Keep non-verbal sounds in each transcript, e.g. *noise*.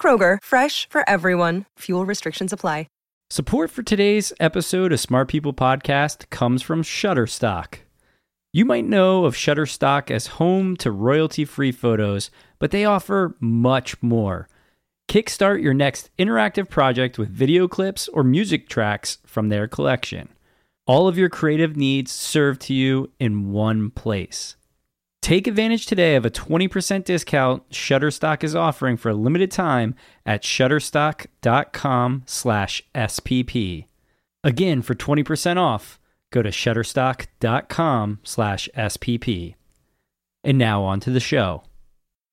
Kroger, fresh for everyone. Fuel restrictions apply. Support for today's episode of Smart People Podcast comes from Shutterstock. You might know of Shutterstock as home to royalty free photos, but they offer much more. Kickstart your next interactive project with video clips or music tracks from their collection. All of your creative needs served to you in one place. Take advantage today of a 20% discount Shutterstock is offering for a limited time at shutterstock.com slash SPP. Again, for 20% off, go to shutterstock.com slash SPP. And now on to the show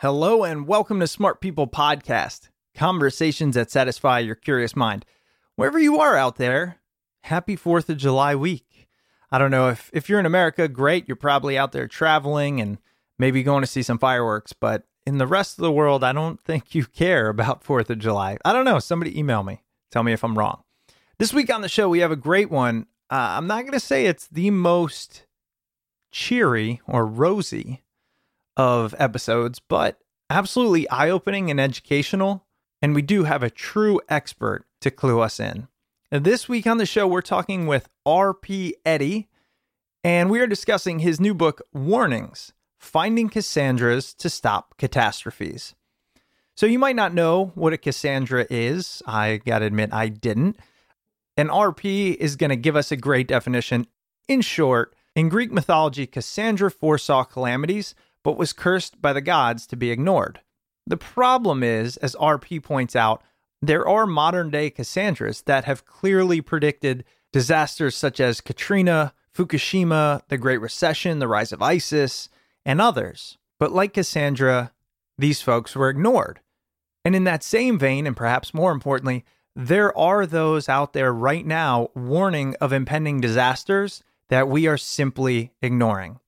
Hello and welcome to Smart People Podcast, conversations that satisfy your curious mind. Wherever you are out there, happy 4th of July week. I don't know if, if you're in America, great. You're probably out there traveling and maybe going to see some fireworks, but in the rest of the world, I don't think you care about 4th of July. I don't know. Somebody email me. Tell me if I'm wrong. This week on the show, we have a great one. Uh, I'm not going to say it's the most cheery or rosy of episodes, but absolutely eye opening and educational. And we do have a true expert to clue us in. And this week on the show, we're talking with R.P. Eddy, and we are discussing his new book, Warnings Finding Cassandras to Stop Catastrophes. So, you might not know what a Cassandra is. I gotta admit, I didn't. And RP is gonna give us a great definition. In short, in Greek mythology, Cassandra foresaw calamities but was cursed by the gods to be ignored. The problem is, as RP points out, there are modern day Cassandras that have clearly predicted disasters such as Katrina, Fukushima, the Great Recession, the rise of ISIS, and others. But like Cassandra, these folks were ignored. And in that same vein, and perhaps more importantly, there are those out there right now warning of impending disasters that we are simply ignoring.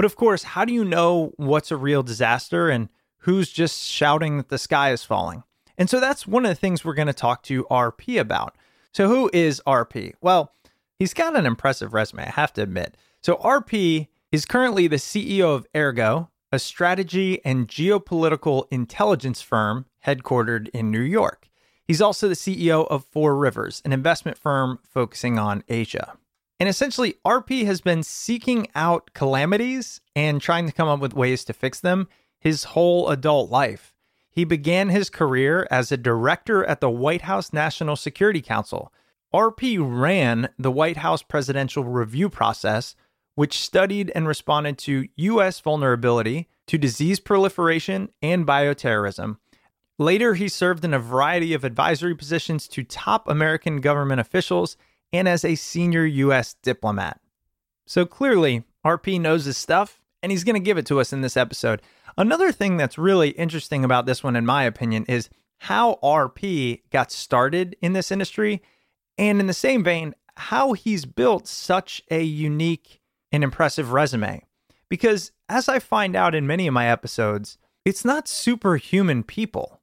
But of course, how do you know what's a real disaster and who's just shouting that the sky is falling? And so that's one of the things we're going to talk to RP about. So, who is RP? Well, he's got an impressive resume, I have to admit. So, RP is currently the CEO of Ergo, a strategy and geopolitical intelligence firm headquartered in New York. He's also the CEO of Four Rivers, an investment firm focusing on Asia. And essentially, RP has been seeking out calamities and trying to come up with ways to fix them his whole adult life. He began his career as a director at the White House National Security Council. RP ran the White House presidential review process, which studied and responded to U.S. vulnerability to disease proliferation and bioterrorism. Later, he served in a variety of advisory positions to top American government officials and as a senior U.S. diplomat. So clearly, RP knows his stuff, and he's going to give it to us in this episode. Another thing that's really interesting about this one, in my opinion, is how RP got started in this industry, and in the same vein, how he's built such a unique and impressive resume. Because as I find out in many of my episodes, it's not superhuman people.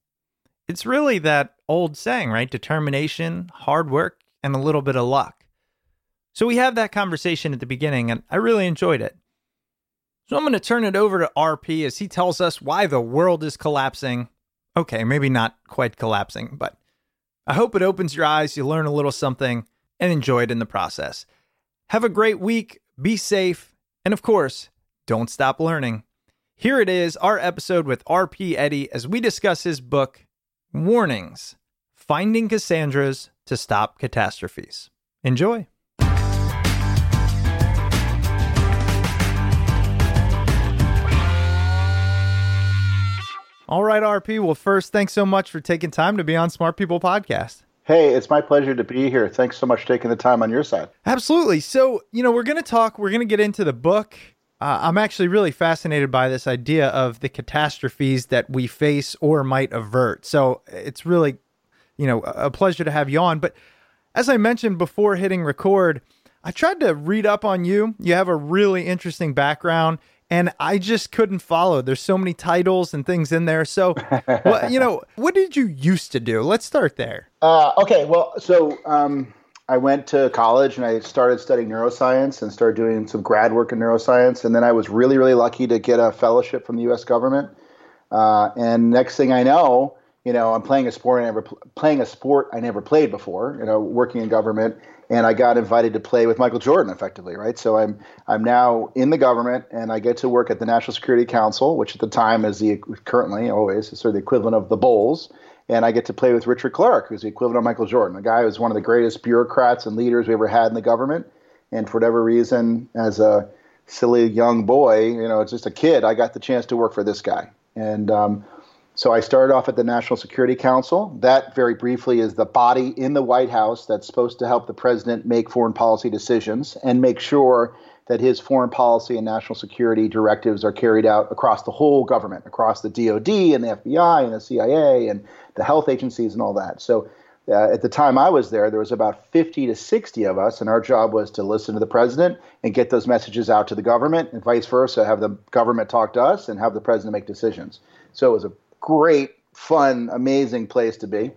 It's really that old saying, right? Determination, hard work, and a little bit of luck. So we have that conversation at the beginning, and I really enjoyed it. So I'm going to turn it over to RP as he tells us why the world is collapsing. Okay, maybe not quite collapsing, but I hope it opens your eyes, you learn a little something, and enjoy it in the process. Have a great week, be safe, and of course, don't stop learning. Here it is, our episode with RP Eddy, as we discuss his book, Warnings Finding Cassandras to Stop Catastrophes. Enjoy. All right, RP. Well, first, thanks so much for taking time to be on Smart People Podcast. Hey, it's my pleasure to be here. Thanks so much for taking the time on your side. Absolutely. So, you know, we're going to talk, we're going to get into the book. Uh, I'm actually really fascinated by this idea of the catastrophes that we face or might avert. So, it's really, you know, a pleasure to have you on. But as I mentioned before hitting record, I tried to read up on you. You have a really interesting background and I just couldn't follow. There's so many titles and things in there. So, *laughs* well, you know, what did you used to do? Let's start there. Uh, okay, well, so um, I went to college and I started studying neuroscience and started doing some grad work in neuroscience, and then I was really, really lucky to get a fellowship from the U.S. government. Uh, and next thing I know, you know, I'm playing a sport I never playing a sport I never played before. You know, working in government and I got invited to play with Michael Jordan effectively, right? So I'm I'm now in the government and I get to work at the National Security Council, which at the time is the currently always sort of the equivalent of the Bulls. And I get to play with Richard Clarke, who's the equivalent of Michael Jordan, a guy who's one of the greatest bureaucrats and leaders we ever had in the government. And for whatever reason, as a silly young boy, you know, just a kid, I got the chance to work for this guy. And um, so I started off at the National Security Council. That, very briefly, is the body in the White House that's supposed to help the president make foreign policy decisions and make sure that his foreign policy and national security directives are carried out across the whole government, across the DoD and the FBI and the CIA and the health agencies and all that. So uh, at the time I was there, there was about 50 to 60 of us, and our job was to listen to the president and get those messages out to the government, and vice versa, have the government talk to us and have the president make decisions. So it was a great, fun, amazing place to be.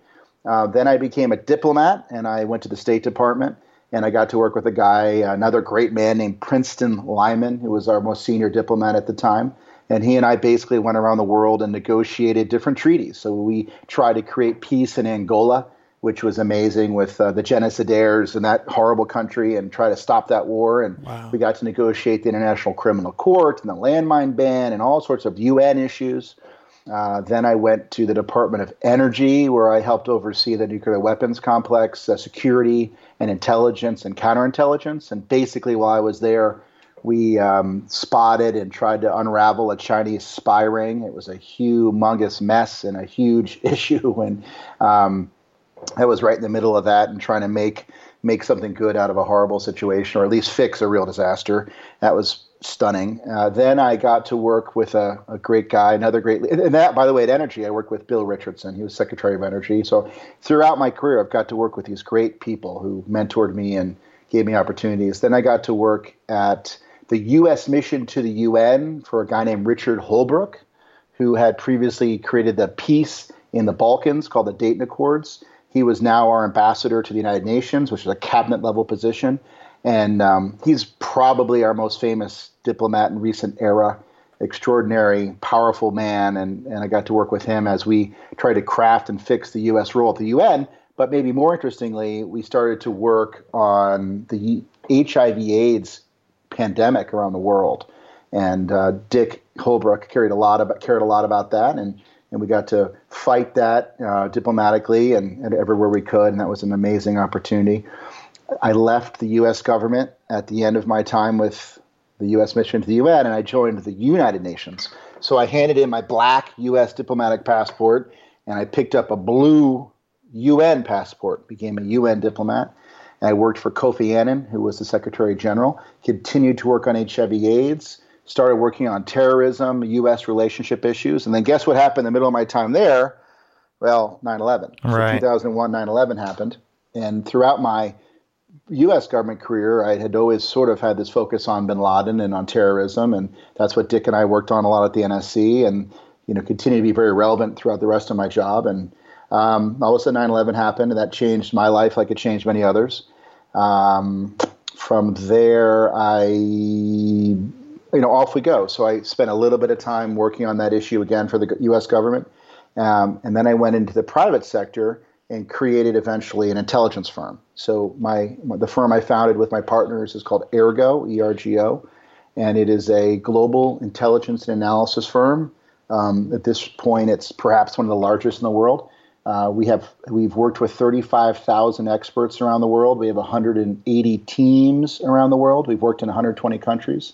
Uh, then I became a diplomat and I went to the State Department and I got to work with a guy, another great man named Princeton Lyman, who was our most senior diplomat at the time. And he and I basically went around the world and negotiated different treaties. So we tried to create peace in Angola, which was amazing with uh, the genocidaires in that horrible country and try to stop that war. And wow. we got to negotiate the International Criminal Court and the landmine ban and all sorts of UN issues. Uh, then I went to the Department of Energy, where I helped oversee the nuclear weapons complex, uh, security, and intelligence and counterintelligence. And basically, while I was there, we um, spotted and tried to unravel a Chinese spy ring. It was a humongous mess and a huge *laughs* issue, and um, I was right in the middle of that and trying to make make something good out of a horrible situation, or at least fix a real disaster. That was stunning. Uh, then I got to work with a, a, great guy, another great, and that, by the way, at Energy, I worked with Bill Richardson. He was Secretary of Energy. So throughout my career, I've got to work with these great people who mentored me and gave me opportunities. Then I got to work at the U.S. mission to the UN for a guy named Richard Holbrooke, who had previously created the peace in the Balkans called the Dayton Accords. He was now our ambassador to the United Nations, which is a cabinet level position. And um, he's probably our most famous diplomat in recent era. Extraordinary, powerful man, and, and I got to work with him as we tried to craft and fix the U.S. role at the UN. But maybe more interestingly, we started to work on the HIV/AIDS pandemic around the world, and uh, Dick Holbrooke cared a lot about cared a lot about that, and and we got to fight that uh, diplomatically and, and, everywhere we could, and that was an amazing opportunity. I left the U.S. government at the end of my time with the U.S. mission to the UN, and I joined the United Nations. So I handed in my black U.S. diplomatic passport, and I picked up a blue UN passport, became a UN diplomat. And I worked for Kofi Annan, who was the Secretary General, continued to work on HIV/AIDS, started working on terrorism, U.S. relationship issues, and then guess what happened in the middle of my time there? Well, 9/11. Right. So 2001, 9/11 happened, and throughout my U.S. government career, I had always sort of had this focus on Bin Laden and on terrorism, and that's what Dick and I worked on a lot at the NSC, and you know, continue to be very relevant throughout the rest of my job. And um, all of a sudden, 9/11 happened, and that changed my life like it changed many others. Um, from there, I, you know, off we go. So I spent a little bit of time working on that issue again for the U.S. government, um, and then I went into the private sector and created eventually an intelligence firm. So my the firm I founded with my partners is called Ergo, E-R-G-O, and it is a global intelligence and analysis firm. Um, at this point, it's perhaps one of the largest in the world. Uh, we have we've worked with 35,000 experts around the world. We have 180 teams around the world. We've worked in 120 countries.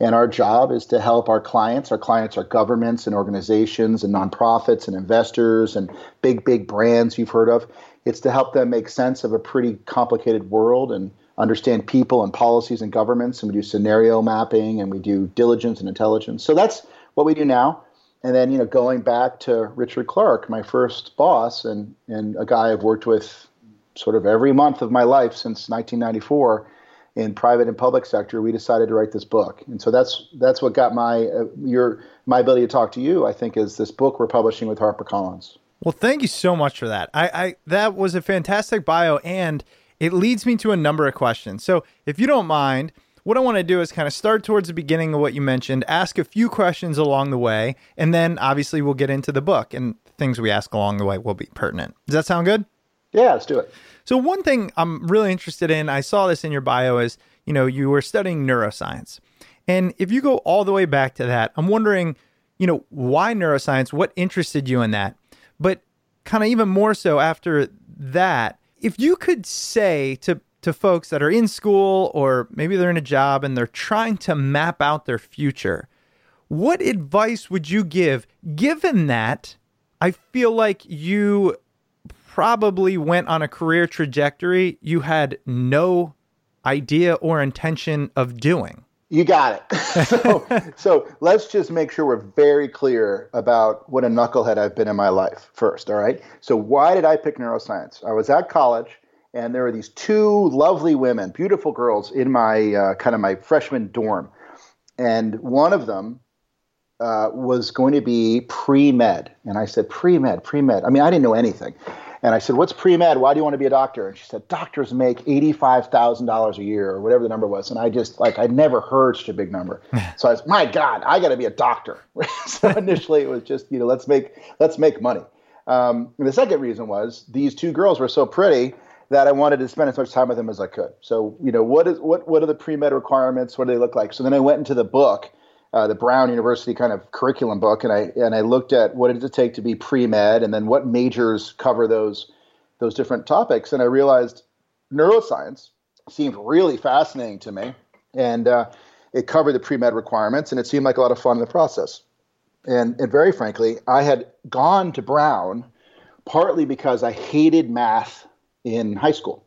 And our job is to help our clients. Our clients are governments and organizations and nonprofits and investors and big, big brands you've heard of. It's to help them make sense of a pretty complicated world and understand people and policies and governments. And we do scenario mapping and we do diligence and intelligence. So that's what we do now. And then, you know, going back to Richard Clarke, my first boss and, and a guy I've worked with sort of every month of my life since 1994 in private and public sector, we decided to write this book. And so that's that's what got my uh, your my ability to talk to you. I think is this book we're publishing with HarperCollins. Well, thank you so much for that. I, I that was a fantastic bio, and it leads me to a number of questions. So, if you don't mind, what I want to do is kind of start towards the beginning of what you mentioned, ask a few questions along the way, and then obviously we'll get into the book and things we ask along the way will be pertinent. Does that sound good? Yeah, let's do it. So one thing I'm really interested in, I saw this in your bio is, you know, you were studying neuroscience. And if you go all the way back to that, I'm wondering, you know, why neuroscience? What interested you in that? But kind of even more so after that, if you could say to to folks that are in school or maybe they're in a job and they're trying to map out their future, what advice would you give given that I feel like you probably went on a career trajectory you had no idea or intention of doing. You got it. *laughs* so, so let's just make sure we're very clear about what a knucklehead I've been in my life first. All right. So, why did I pick neuroscience? I was at college, and there were these two lovely women, beautiful girls, in my uh, kind of my freshman dorm, and one of them uh, was going to be pre med, and I said pre med, pre med. I mean, I didn't know anything. And I said, What's pre med? Why do you want to be a doctor? And she said, Doctors make $85,000 a year or whatever the number was. And I just, like, I'd never heard such a big number. *laughs* so I was, My God, I got to be a doctor. *laughs* so initially it was just, you know, let's make, let's make money. Um, the second reason was these two girls were so pretty that I wanted to spend as much time with them as I could. So, you know, what is what what are the pre med requirements? What do they look like? So then I went into the book uh, the Brown University kind of curriculum book, and I and I looked at what does it take to be pre med, and then what majors cover those those different topics, and I realized neuroscience seemed really fascinating to me, and uh, it covered the pre med requirements, and it seemed like a lot of fun in the process. And and very frankly, I had gone to Brown partly because I hated math in high school.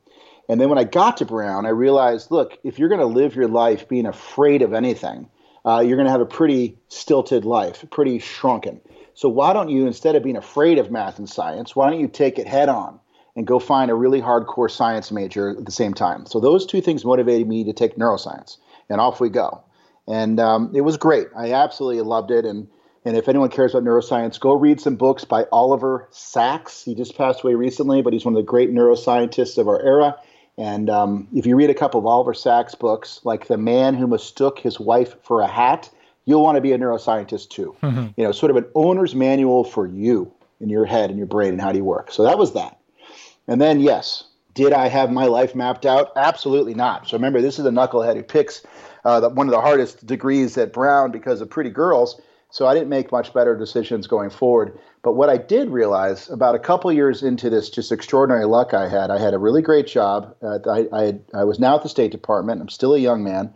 And then when I got to Brown, I realized, look, if you're going to live your life being afraid of anything, uh, you're going to have a pretty stilted life, pretty shrunken. So why don't you, instead of being afraid of math and science, why don't you take it head on and go find a really hardcore science major at the same time? So those two things motivated me to take neuroscience, and off we go. And um, it was great. I absolutely loved it. And and if anyone cares about neuroscience, go read some books by Oliver Sacks. He just passed away recently, but he's one of the great neuroscientists of our era. And um, if you read a couple of Oliver Sacks books, like The Man Who Mistook His Wife for a Hat, you'll want to be a neuroscientist too. Mm-hmm. You know, sort of an owner's manual for you in your head and your brain and how do you work. So that was that. And then, yes, Did I have my life mapped out? Absolutely not. So remember, this is a knucklehead who picks uh, the, one of the hardest degrees at Brown because of pretty girls. So I didn't make much better decisions going forward. But what I did realize about a couple years into this just extraordinary luck I had, I had a really great job. Uh, I, I, had, I was now at the State Department. I'm still a young man.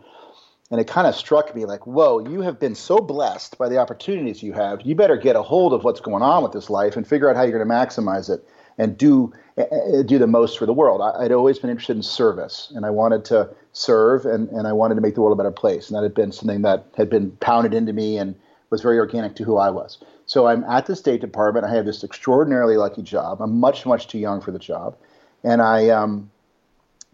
And it kind of struck me like, whoa, you have been so blessed by the opportunities you have. You better get a hold of what's going on with this life and figure out how you're going to maximize it and do uh, do the most for the world. I, would always been interested in service, and I wanted to serve, and, and I wanted to make the world a better place. And that had been something that had been pounded into me and was very organic to who I was. So I'm at the State Department. I have this extraordinarily lucky job. I'm much, much too young for the job, and I um,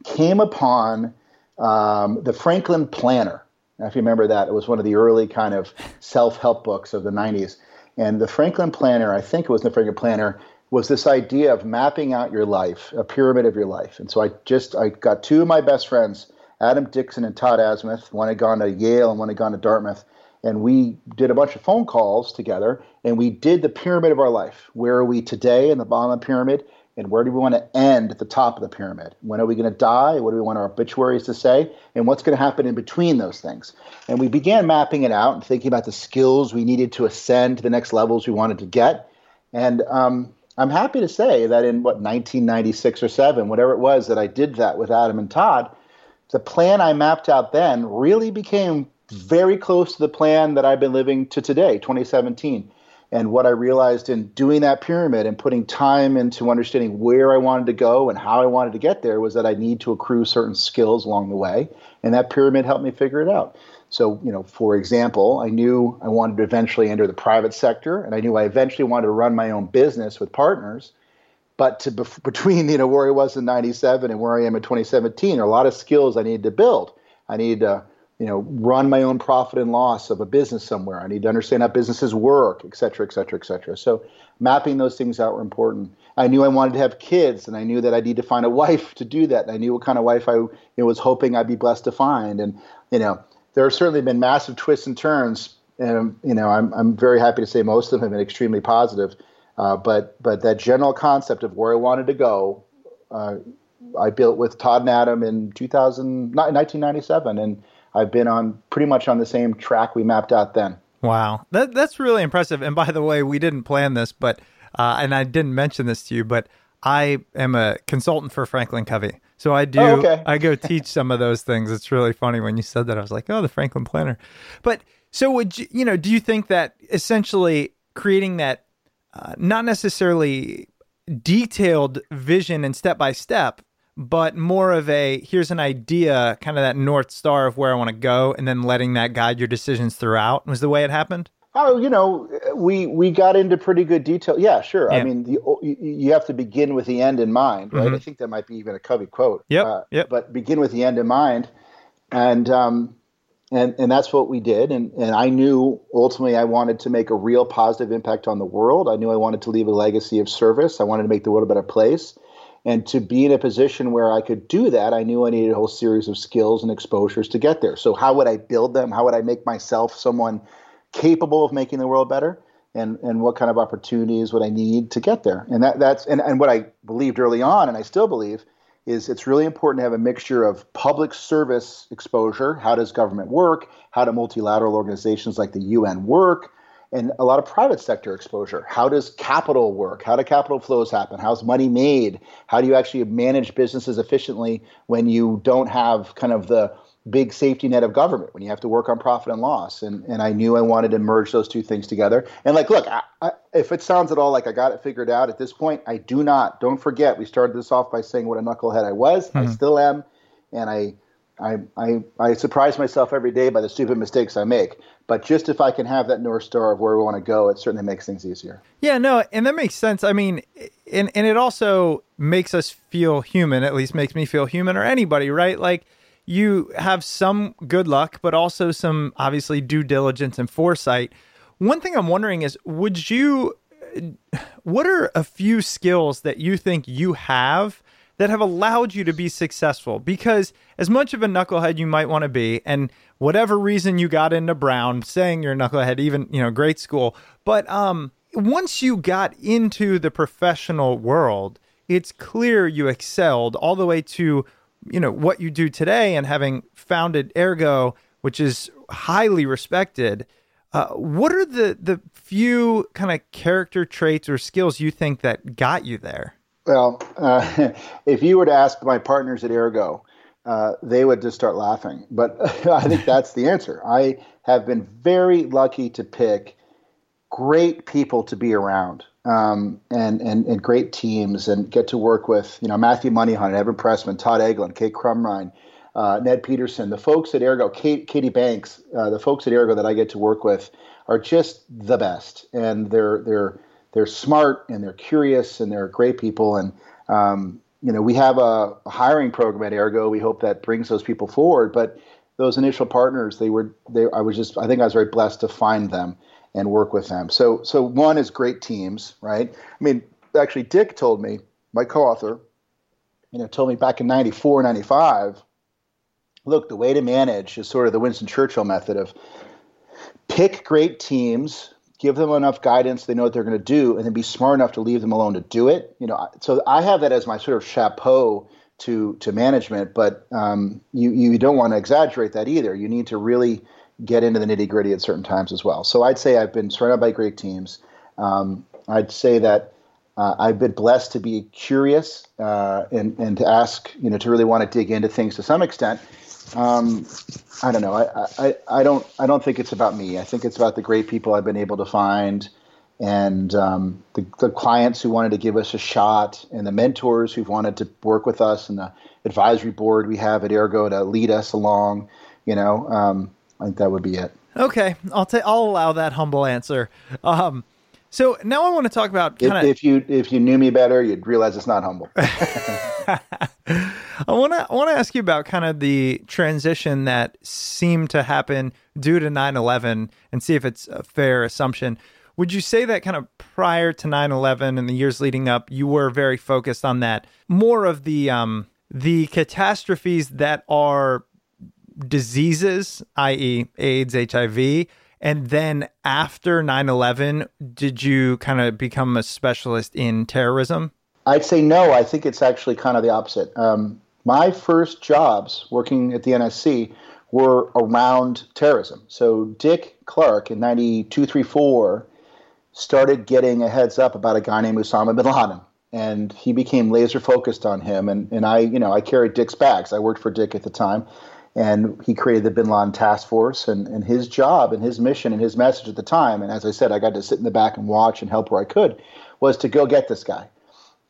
came upon um, the Franklin Planner. Now, If you remember that, it was one of the early kind of self-help books of the 90s. And the Franklin Planner, I think it was the Franklin Planner, was this idea of mapping out your life, a pyramid of your life. And so I just I got two of my best friends, Adam Dixon and Todd Asmuth. One had gone to Yale and one had gone to Dartmouth. And we did a bunch of phone calls together and we did the pyramid of our life. Where are we today in the bottom of the pyramid? And where do we want to end at the top of the pyramid? When are we going to die? What do we want our obituaries to say? And what's going to happen in between those things? And we began mapping it out and thinking about the skills we needed to ascend to the next levels we wanted to get. And um, I'm happy to say that in what 1996 or 7, whatever it was that I did that with Adam and Todd, the plan I mapped out then really became very close to the plan that I've been living to today, 2017. And what I realized in doing that pyramid and putting time into understanding where I wanted to go and how I wanted to get there was that I need to accrue certain skills along the way. And that pyramid helped me figure it out. So, you know, for example, I knew I wanted to eventually enter the private sector, and I knew I eventually wanted to run my own business with partners. But to, *laughs* between you know where I was in '97 and where I am in 2017, there are a lot of skills I needed to build. I need to you know run my own profit and loss of a business somewhere. I need to understand how businesses work, et cetera, et cetera, et cetera. So mapping those things out were important. I knew I wanted to have kids, and I knew that I need to find a wife to do that. And I knew what kind of wife I you know, was hoping I'd be blessed to find, and you know there have certainly been massive twists and turns, and you know I'm I'm very happy to say most of them have been extremely positive. Uh, but but that general concept of where I wanted to go, uh, I built with Todd and Adam in 2000, 1997, and I've been on pretty much on the same track we mapped out then. Wow, that that's really impressive. And by the way, we didn't plan this, but uh, and I didn't mention this to you, but I am a consultant for Franklin Covey. So I do. Oh, okay. I go teach some of those things. It's really funny when you said that. I was like, oh, the Franklin Planner. But so would you? You know, do you think that essentially creating that, uh, not necessarily detailed vision and step by step, but more of a here's an idea, kind of that north star of where I want to go, and then letting that guide your decisions throughout was the way it happened. Oh, you know, we we got into pretty good detail. Yeah, sure. Yeah. I mean, the, you have to begin with the end in mind, right? Mm-hmm. I think that might be even a Covey quote. Yeah, Uh, yep. But begin with the end in mind, and um, and and that's what we did. And and I knew ultimately I wanted to make a real positive impact on the world. I knew I wanted to leave a legacy of service. I wanted to make the world a better place. And to be in a position where I could do that, I knew I needed a whole series of skills and exposures to get there. So how would I build them? How would I make myself someone capable of making the world better and and what kind of opportunities would I need to get there and that that's and, and what I believed early on and I still believe is it's really important to have a mixture of public service exposure how does government work how do multilateral organizations like the UN work and a lot of private sector exposure. How does capital work? How do capital flows happen? How's money made? How do you actually manage businesses efficiently when you don't have kind of the big safety net of government when you have to work on profit and loss. And, and I knew I wanted to merge those two things together. And like, look, I, I, if it sounds at all like I got it figured out at this point, I do not. Don't forget, we started this off by saying what a knucklehead I was. Mm-hmm. I still am. And I, I, I, I surprise myself every day by the stupid mistakes I make. But just if I can have that North Star of where we want to go, it certainly makes things easier. Yeah, no, and that makes sense. I mean, and, and it also makes us feel human, at least makes me feel human or anybody, right? Like, you have some good luck, but also some obviously due diligence and foresight. One thing I'm wondering is would you, what are a few skills that you think you have that have allowed you to be successful? Because as much of a knucklehead you might want to be, and whatever reason you got into Brown, saying you're a knucklehead, even, you know, great school, but um, once you got into the professional world, it's clear you excelled all the way to you know what you do today and having founded Ergo, which is highly respected. Uh, what are the the few kind of character traits or skills you think that got you there? Well, uh, *laughs* if you were to ask my partners at Ergo, uh, they would just start laughing. But *laughs* I think that's the answer. I have been very lucky to pick great people to be around um, and, and, and great teams and get to work with, you know, Matthew Moneyhunt, Evan Pressman, Todd Eglin, Kate Crumrine, uh, Ned Peterson, the folks at Ergo, Kate, Katie Banks, uh, the folks at Ergo that I get to work with are just the best. And they're, they're, they're smart and they're curious and they're great people. And, um, you know, we have a, hiring program at Ergo. We hope that brings those people forward. But those initial partners, they were, they, I was just, I think I was very blessed to find them and work with them. So, so one is great teams, right? I mean, actually, Dick told me, my co-author, you know, told me back in 94, 95, look, the way to manage is sort of the Winston Churchill method of pick great teams, give them enough guidance, they know what they're going to do, and then be smart enough to leave them alone to do it. You know, so I have that as my sort of chapeau to to management, but um, you you don't want to exaggerate that either. You need to really get into the nitty gritty at certain times as well. So I'd say I've been surrounded by great teams. Um, I'd say that uh, I've been blessed to be curious uh, and and to ask, you know, to really want to dig into things to some extent. Um, I don't know. I, I, I don't I don't think it's about me. I think it's about the great people I've been able to find, and um, the, the clients who wanted to give us a shot, and the mentors who've wanted to work with us, and the advisory board we have at Ergo to lead us along. You know, um, I think that would be it. Okay, I'll ta- I'll allow that humble answer. Um, so now I want to talk about If, kind of. if you if you knew me better, you'd realize it's not humble. *laughs* I want to I want to ask you about kind of the transition that seemed to happen due to 9/11 and see if it's a fair assumption. Would you say that kind of prior to 9/11 and the years leading up, you were very focused on that more of the um the catastrophes that are diseases, i.e., AIDS, HIV, and then after 9/11, did you kind of become a specialist in terrorism? I'd say no. I think it's actually kind of the opposite. Um, my first jobs working at the NSC were around terrorism. So Dick Clarke in 92, 3, 4 started getting a heads up about a guy named Osama bin Laden. And he became laser focused on him. And, and I, you know, I carried Dick's bags. I worked for Dick at the time. And he created the bin Laden task force. And, and his job and his mission and his message at the time, and as I said, I got to sit in the back and watch and help where I could, was to go get this guy.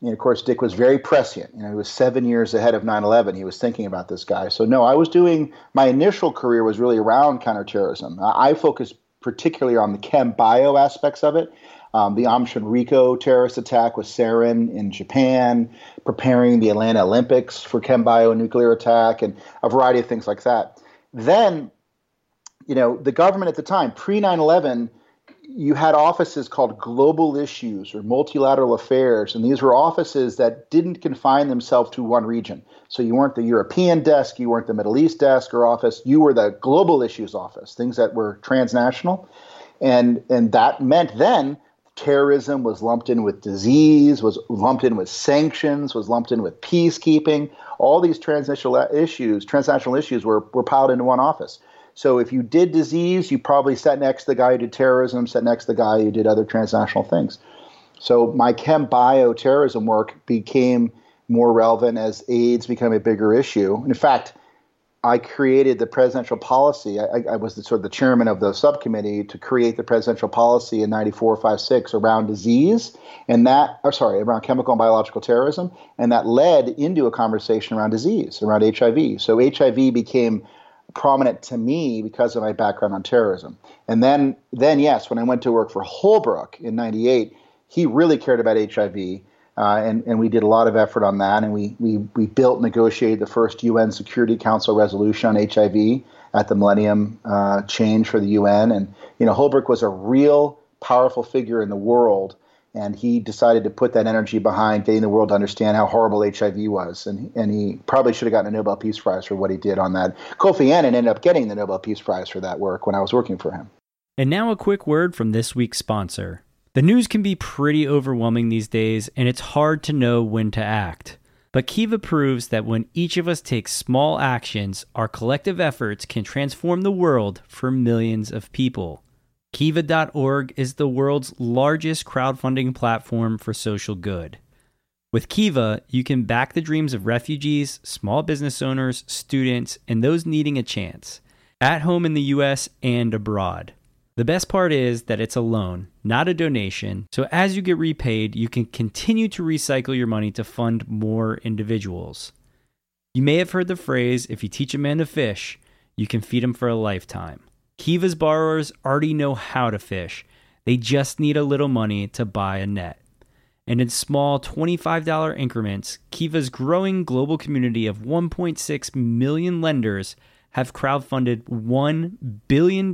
And of course, Dick was very prescient. You know, he was seven years ahead of 9/11. He was thinking about this guy. So no, I was doing my initial career was really around counterterrorism. I, I focused particularly on the chem bio aspects of it. Um, the Aum Shinrikyo terrorist attack with sarin in Japan, preparing the Atlanta Olympics for bio nuclear attack, and a variety of things like that. Then, you know, the government at the time, pre 9 11, you had offices called global issues or multilateral affairs, and these were offices that didn't confine themselves to one region. So you weren't the European desk, you weren't the Middle East desk or office, you were the global issues office, things that were transnational. And, and that meant then terrorism was lumped in with disease, was lumped in with sanctions, was lumped in with peacekeeping. All these transnational issues, transnational issues were, were piled into one office. So if you did disease, you probably sat next to the guy who did terrorism, sat next to the guy who did other transnational things. So my chem bio terrorism work became more relevant as AIDS became a bigger issue. In fact, I created the presidential policy. I, I was the, sort of the chairman of the subcommittee to create the presidential policy in 94, 5, 6 around disease and that, or sorry, around chemical and biological terrorism. And that led into a conversation around disease, around HIV. So HIV became prominent to me because of my background on terrorism. And then, then yes, when I went to work for Holbrooke in 98, he really cared about HIV. Uh, and, and we did a lot of effort on that. And we, we, we built, negotiated the first UN Security Council resolution on HIV at the Millennium uh, Change for the UN. And, you know, Holbrooke was a real powerful figure in the world. And he decided to put that energy behind getting the world to understand how horrible HIV was. And, and he probably should have gotten a Nobel Peace Prize for what he did on that. Kofi Annan ended up getting the Nobel Peace Prize for that work when I was working for him. And now a quick word from this week's sponsor. The news can be pretty overwhelming these days, and it's hard to know when to act. But Kiva proves that when each of us takes small actions, our collective efforts can transform the world for millions of people. Kiva.org is the world's largest crowdfunding platform for social good. With Kiva, you can back the dreams of refugees, small business owners, students, and those needing a chance, at home in the US and abroad. The best part is that it's a loan, not a donation, so as you get repaid, you can continue to recycle your money to fund more individuals. You may have heard the phrase if you teach a man to fish, you can feed him for a lifetime. Kiva's borrowers already know how to fish, they just need a little money to buy a net. And in small $25 increments, Kiva's growing global community of 1.6 million lenders have crowdfunded $1 billion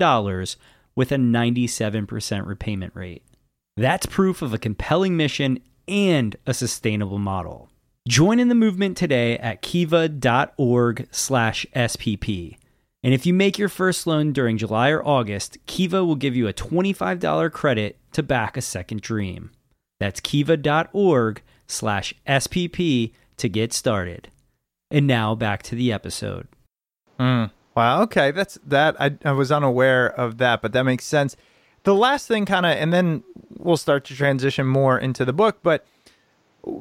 with a 97% repayment rate. That's proof of a compelling mission and a sustainable model. Join in the movement today at kiva.org/spp. And if you make your first loan during July or August, Kiva will give you a $25 credit to back a second dream. That's kiva.org/spp to get started. And now back to the episode. Mm. Wow. Okay. That's that. I, I was unaware of that, but that makes sense. The last thing, kind of, and then we'll start to transition more into the book. But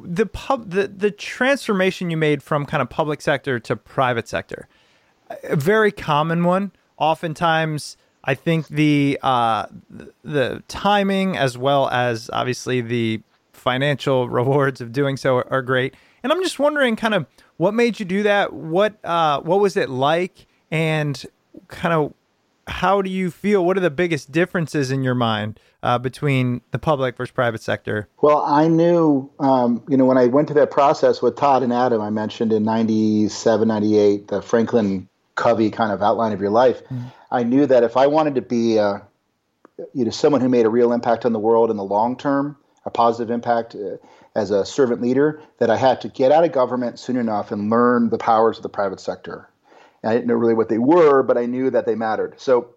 the pub, the the transformation you made from kind of public sector to private sector, a very common one. Oftentimes, I think the uh, the timing as well as obviously the financial *laughs* rewards of doing so are, are great. And I'm just wondering, kind of, what made you do that? What uh, what was it like? And kind of how do you feel? What are the biggest differences in your mind uh, between the public versus private sector? Well, I knew, um, you know, when I went through that process with Todd and Adam, I mentioned in 97, 98, the Franklin Covey kind of outline of your life. Mm-hmm. I knew that if I wanted to be, uh, you know, someone who made a real impact on the world in the long term, a positive impact uh, as a servant leader, that I had to get out of government soon enough and learn the powers of the private sector. I didn't know really what they were, but I knew that they mattered. So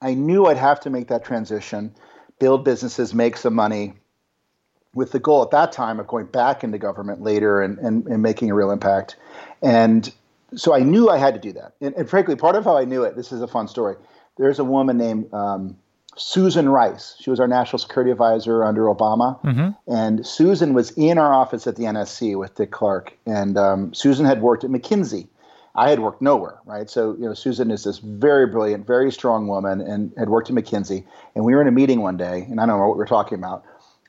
I knew I'd have to make that transition, build businesses, make some money, with the goal at that time of going back into government later and, and, and making a real impact. And so I knew I had to do that. And, and, frankly, part of how I knew it, this is a fun story. There's a woman named um, Susan Rice. She was our national security advisor under Obama. Mm-hmm. And Susan was in our office at the NSC with Dick Clarke. And um, Susan had worked at McKinsey I had worked nowhere, right? So, you know, Susan is this very brilliant, very strong woman and had worked at McKinsey. And we were in a meeting one day, and I don't know what we were talking about,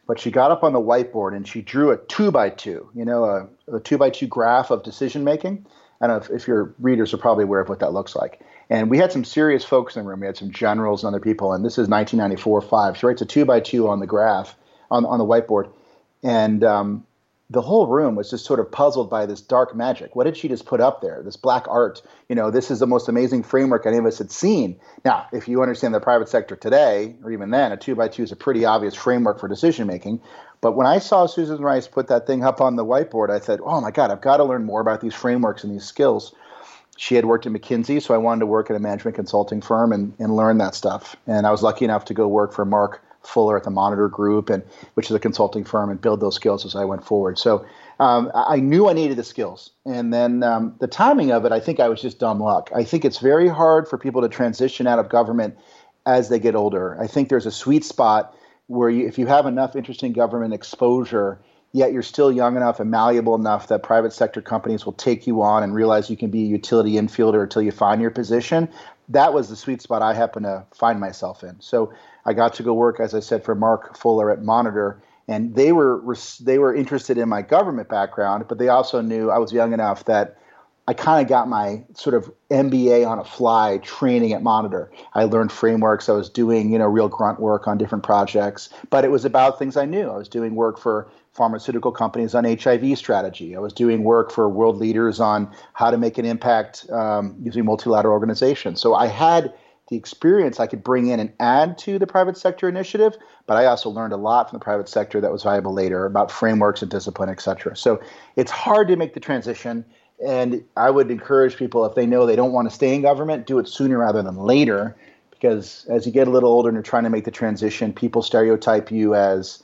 but she got up on the whiteboard and she drew a two by two, you know, a, a two by two graph of decision making. I don't know if, if your readers are probably aware of what that looks like. And we had some serious folks in the room. We had some generals and other people, and this is 1994 5. She writes a two by two on the graph, on, on the whiteboard. And um, the whole room was just sort of puzzled by this dark magic. What did she just put up there? This black art. You know, this is the most amazing framework any of us had seen. Now, if you understand the private sector today, or even then, a two by two is a pretty obvious framework for decision making. But when I saw Susan Rice put that thing up on the whiteboard, I said, "Oh my God, I've got to learn more about these frameworks and these skills." She had worked at McKinsey, so I wanted to work at a management consulting firm and, and learn that stuff. And I was lucky enough to go work for Mark Fuller at the Monitor Group, and which is a consulting firm, and build those skills as I went forward. So um, I knew I needed the skills, and then um, the timing of it, I think I was just dumb luck. I think it's very hard for people to transition out of government as they get older. I think there's a sweet spot where you, if you have enough interesting government exposure yet you're still young enough and malleable enough that private sector companies will take you on and realize you can be a utility infielder until you find your position. That was the sweet spot I happened to find myself in. So I got to go work, as I said, for Mark Fuller at Monitor, and they were they were interested in my government background, but they also knew I was young enough that I kind of got my sort of MBA on a fly training at Monitor. I learned frameworks. I was doing you know real grunt work on different projects, but it was about things I knew. I was doing work for pharmaceutical companies on HIV strategy. I was doing work for world leaders on how to make an impact um, using multilateral organizations. So I had the experience I could bring in and add to the private sector initiative, but I also learned a lot from the private sector that was valuable later about frameworks and discipline, et cetera. So it's hard to make the transition. And I would encourage people, if they know they don't want to stay in government, do it sooner rather than later because as you get a little older and you're trying to make the transition, people stereotype you as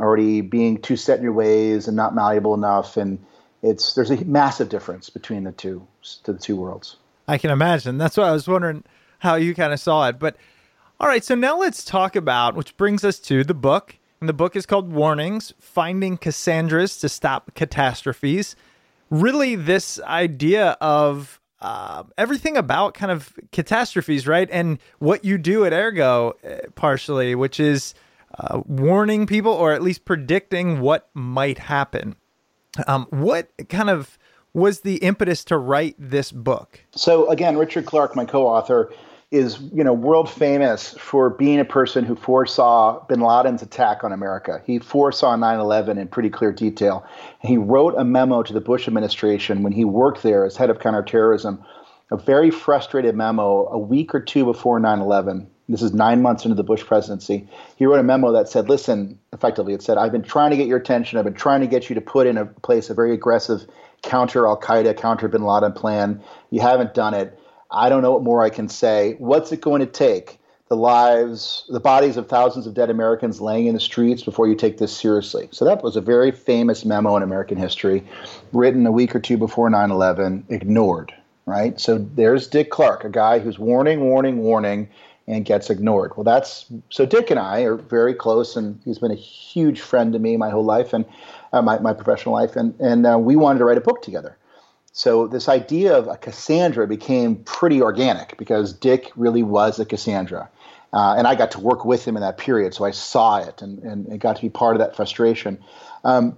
already being too set in your ways and not malleable enough, and it's there's a massive difference between the two to the two worlds. I can imagine. That's why I was wondering how you kind of saw it. But all right, so now let's talk about which brings us to the book. And the book is called Warnings: Finding Cassandras to Stop Catastrophes. Really, this idea of uh, everything about kind of catastrophes, right? And what you do at Ergo, uh, partially, which is uh, warning people or at least predicting what might happen. Um, what kind of was the impetus to write this book? So again, Richard Clarke, my co-author, is you know world famous for being a person who foresaw bin Laden's attack on America. He foresaw 9/11 in pretty clear detail. He wrote a memo to the Bush administration when he worked there as head of counterterrorism, a very frustrated memo a week or two before 9/11. This is nine months into the Bush presidency. He wrote a memo that said, "Listen, effectively, it said, I've been trying to get your attention. I've been trying to get you to put in a place a very aggressive counter Al Qaeda, counter Bin Laden plan. You haven't done it." I don't know what more I can say. What's it going to take? The lives, the bodies of thousands of dead Americans laying in the streets before you take this seriously. So that was a very famous memo in American history, written a week or two before 9 11, ignored, right? So there's Dick Clarke, a guy who's warning, warning, warning, and gets ignored. Well, that's so Dick and I are very close, and he's been a huge friend to me my whole life and uh, my, my professional life. And, and uh, we wanted to write a book together. So this idea of a Cassandra became pretty organic because Dick really was a Cassandra. Uh, and I got to work with him in that period, so I saw it and, and, got to be part of that frustration. Um,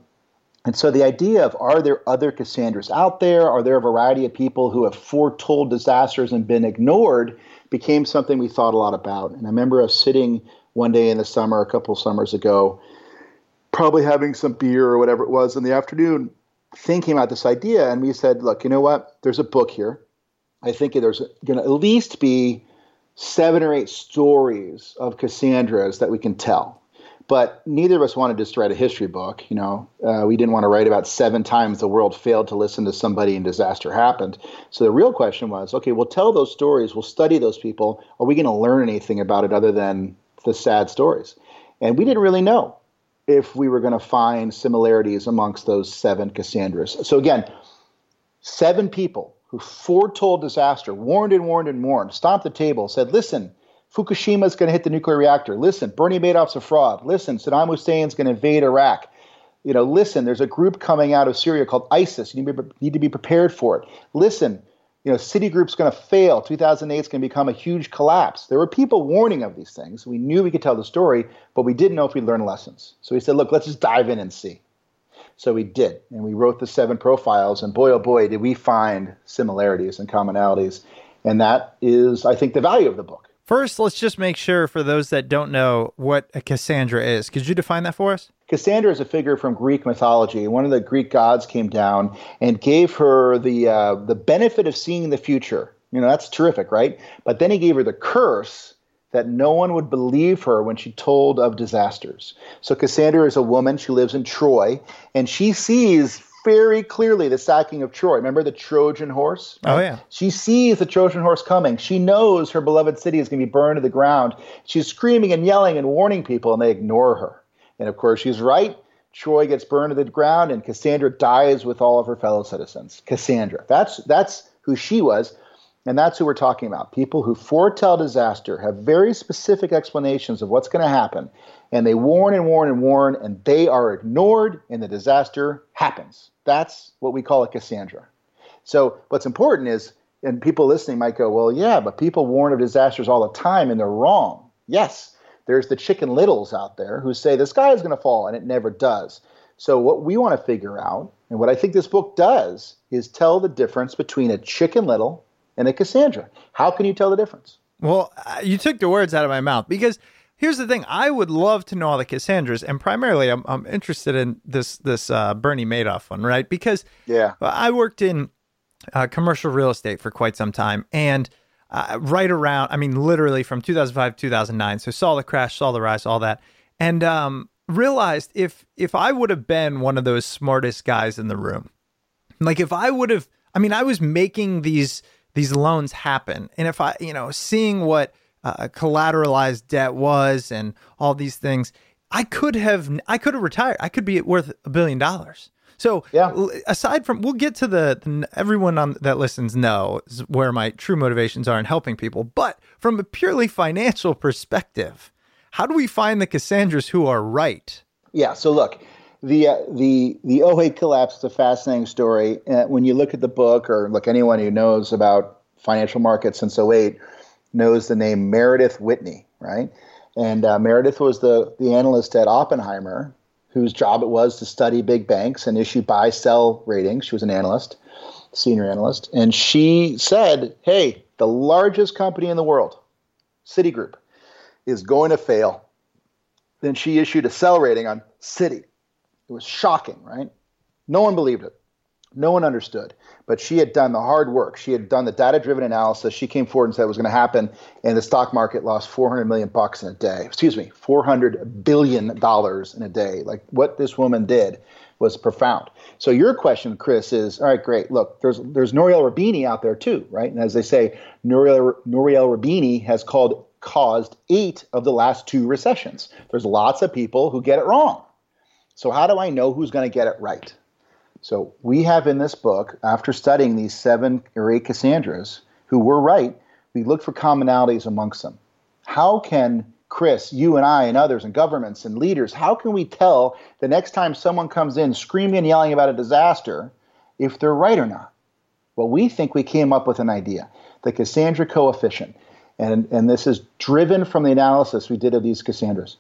and so the idea of are there other Cassandras out there? Are there a variety of people who have foretold disasters and been ignored? Became something we thought a lot about. And I remember us sitting one day in the summer, a couple summers ago, probably having some beer or whatever it was in the afternoon, thinking about this idea, and we said, look, you know what? There's a book here. I think there's going to at least be seven or eight stories of Cassandras that we can tell. But neither of us wanted to just write a history book. You know, uh, we didn't want to write about seven times the world failed to listen to somebody and disaster happened. So the real question was, okay, we'll tell those stories, we'll study those people. Are we going to learn anything about it other than the sad stories? And we didn't really know if we were going to find similarities amongst those seven Cassandras. So again, seven people who foretold disaster, warned and warned and warned, stomped the table, said, listen, Fukushima is going to hit the nuclear reactor. Listen, Bernie Madoff's a fraud. Listen, Saddam Hussein's going to invade Iraq. You know, listen, there's a group coming out of Syria called ISIS. You need to be, need to be prepared for it. Listen, you know, Citigroup's going to fail. 2008 is going to become a huge collapse. There were people warning of these things. We knew we could tell the story, but we didn't know if we'd learn lessons. So we said, look, let's just dive in and see. So we did, and we wrote the seven profiles, and boy, oh boy, did we find similarities and commonalities. And that is, I think, the value of the book. First, let's just make sure for those that don't know what a Cassandra is. Could you define that for us? Cassandra is a figure from Greek mythology. One of the Greek gods came down and gave her the uh, the benefit of seeing the future. You know, that's terrific, right? But then he gave her the curse that no one would believe her when she told of disasters. So Cassandra is a woman. She lives in Troy, and she sees very clearly the sacking of Troy. Remember the Trojan horse? Right? Oh, yeah. She sees the Trojan horse coming. She knows her beloved city is going to be burned to the ground. She's screaming and yelling and warning people, and they ignore her. And of course, she's right. Troy gets burned to the ground, and Cassandra dies with all of her fellow citizens. Cassandra. That's that's who she was, and that's who we're talking about. People who foretell disaster have very specific explanations of what's going to happen, and they warn and warn and warn, and they are ignored, and the disaster happens. That's what we call a Cassandra. So what's important is, and people listening might go, well, yeah, but people warn of disasters all the time and they're wrong. Yes, there's the chicken littles out there who say the sky is going to fall and it never does. So what we want to figure out, and what I think this book does, is tell the difference between a chicken little and a Cassandra. How can you tell the difference? Well, uh, you took the words out of my mouth because here's the thing i would love to know all the cassandras and primarily i'm, I'm interested in this this uh, bernie madoff one right because yeah i worked in uh, commercial real estate for quite some time and uh, right around i mean literally from 2005 2009 so saw the crash saw the rise all that and um, realized if if i would have been one of those smartest guys in the room like if i would have i mean i was making these these loans happen and if i you know seeing what uh, collateralized debt was and all these things, I could have I could have retired. I could be worth a billion dollars. So Yeah. aside from we'll get to the, the everyone on that listens knows where my true motivations are in helping people, but from a purely financial perspective, how do we find the Cassandras who are right? Yeah. So look, the uh, the the 08 collapse is a fascinating story. Uh, when you look at the book, or look anyone who knows about financial markets since 08 knows the name Meredith Whitney, right? And uh, Meredith was the the analyst at Oppenheimer, whose job it was to study big banks and issue buy sell ratings. She was an analyst, senior analyst, and she said, "Hey, the largest company in the world, Citigroup, is going to fail." Then she issued a sell rating on Citi. It was shocking, right? No one believed it. No one understood. But she had done the hard work. She had done the data-driven analysis. She came forward and said it was going to happen, and the stock market lost 400 million bucks in a day. Excuse me, 400 billion dollars in a day. Like what this woman did was profound. So your question, Chris, is all right. Great. Look, there's there's Nouriel Roubini out there too, right? And as they say, Nouriel Nouriel Roubini has called caused eight of the last two recessions. There's lots of people who get it wrong. So how do I know who's going to get it right? So we have in this book, after studying these seven or eight Cassandras who were right, we looked for commonalities amongst them. How can Chris, you and I and others and governments and leaders, how can we tell the next time someone comes in screaming and yelling about a disaster if they're right or not? Well, we think we came up with an idea, the Cassandra coefficient. And, and this is driven from the analysis we did of these Cassandras.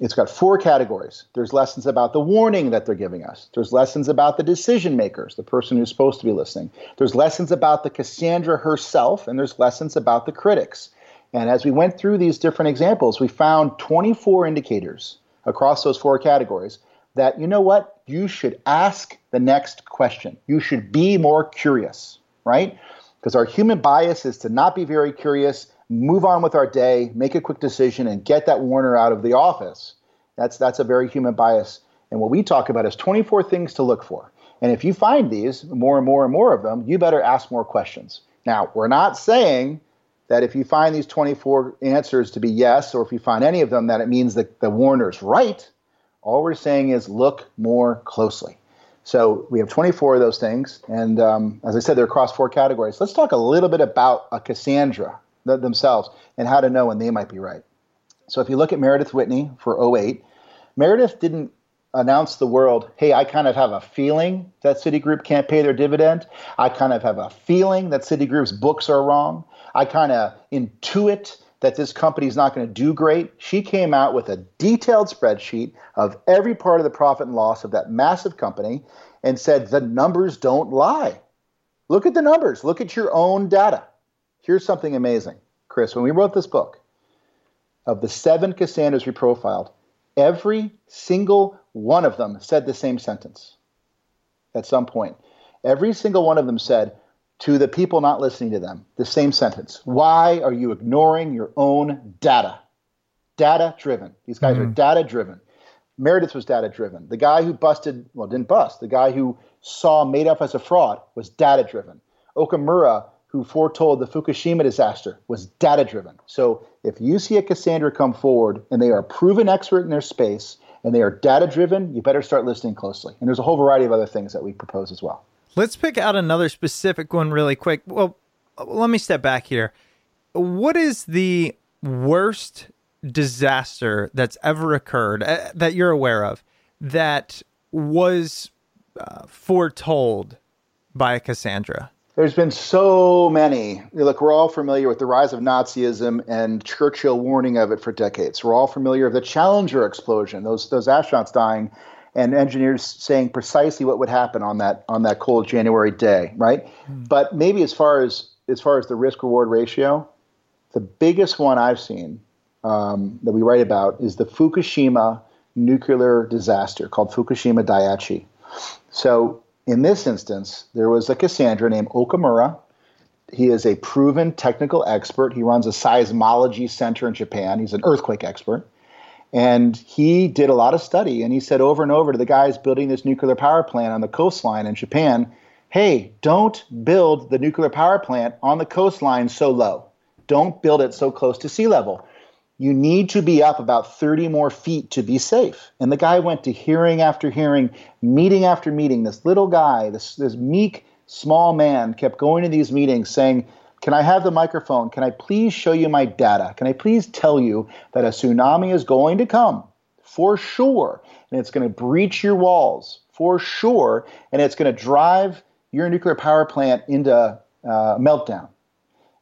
It's got four categories. There's lessons about the warning that they're giving us. There's lessons about the decision makers, the person who's supposed to be listening. There's lessons about the Cassandra herself, and there's lessons about the critics. And as we went through these different examples, we found 24 indicators across those four categories that, you know what, you should ask the next question. You should be more curious, right? Because our human bias is to not be very curious, move on with our day, make a quick decision, and get that Warner out of the office. That's that's a very human bias. And what we talk about is 24 things to look for. And if you find these, more and more and more of them, you better ask more questions. Now, we're not saying that if you find these 24 answers to be yes, or if you find any of them, that it means that the Warner's right. All we're saying is look more closely. So we have 24 of those things, and um, as I said, they're across four categories. Let's talk a little bit about a Cassandra th- themselves and how to know when they might be right. So if you look at Meredith Whitney for 08, Meredith didn't announce the world, hey, I kind of have a feeling that Citigroup can't pay their dividend. I kind of have a feeling that Citigroup's books are wrong. I kind of intuit that this company is not going to do great. She came out with a detailed spreadsheet of every part of the profit and loss of that massive company and said the numbers don't lie. Look at the numbers, look at your own data. Here's something amazing, Chris. When we wrote this book, of the seven Cassandras we profiled, every single one of them said the same sentence at some point. Every single one of them said, to the people not listening to them, the same sentence. Why are you ignoring your own data? Data driven. These guys are mm-hmm. data driven. Meredith was data driven. The guy who busted, well, didn't bust, the guy who saw Madoff as a fraud was data driven. Okamura, who foretold the Fukushima disaster, was data driven. So if you see a Cassandra come forward and they are a proven expert in their space and they are data driven, you better start listening closely. And there's a whole variety of other things that we propose as well. Let's pick out another specific one really quick. Well, let me step back here. What is the worst disaster that's ever occurred uh, that you're aware of that was uh, foretold by a Cassandra? There's been so many. Look, we're all familiar with the rise of Nazism and Churchill warning of it for decades. We're all familiar with the Challenger explosion, those those astronauts dying, and engineers saying precisely what would happen on that on that cold January day, right? But maybe as far as as far as the risk reward ratio, the biggest one I've seen um, that we write about is the Fukushima nuclear disaster called Fukushima Daiichi. So in this instance, there was a Cassandra named Okamura. He is a proven technical expert. He runs a seismology center in Japan. He's an earthquake expert. And he did a lot of study and he said over and over to the guys building this nuclear power plant on the coastline in Japan, hey, don't build the nuclear power plant on the coastline so low. don't build it so close to sea level. You need to be up about 30 more feet to be safe. And the guy went to hearing after hearing, meeting after meeting. This little guy, this, this meek, small man, kept going to these meetings saying, Can I have the microphone? Can I please show you my data? Can I please tell you that a tsunami is going to come for sure? And it's going to breach your walls for sure. And it's going to drive your nuclear power plant into uh, meltdown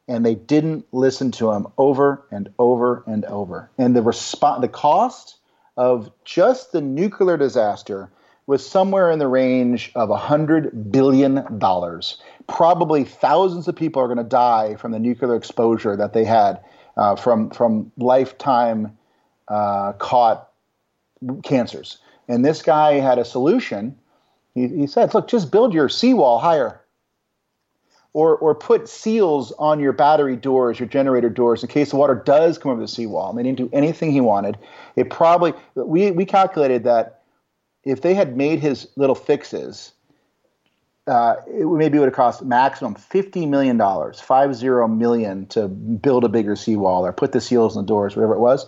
and they didn't listen to him over and over and over. And the response, the cost of just the nuclear disaster was somewhere in the range of $100 billion. Probably thousands of people are going to die from the nuclear exposure that they had uh, from, from lifetime uh, caught cancers. And this guy had a solution. He, he said, look, just build your seawall higher or or put seals on your battery doors, your generator doors, in case the water does come over the seawall. And they didn't do anything he wanted. It probably we we calculated that if they had made his little fixes, uh, it maybe would have cost maximum fifty million dollars, five zero million, to build a bigger seawall or put the seals on the doors, whatever it was.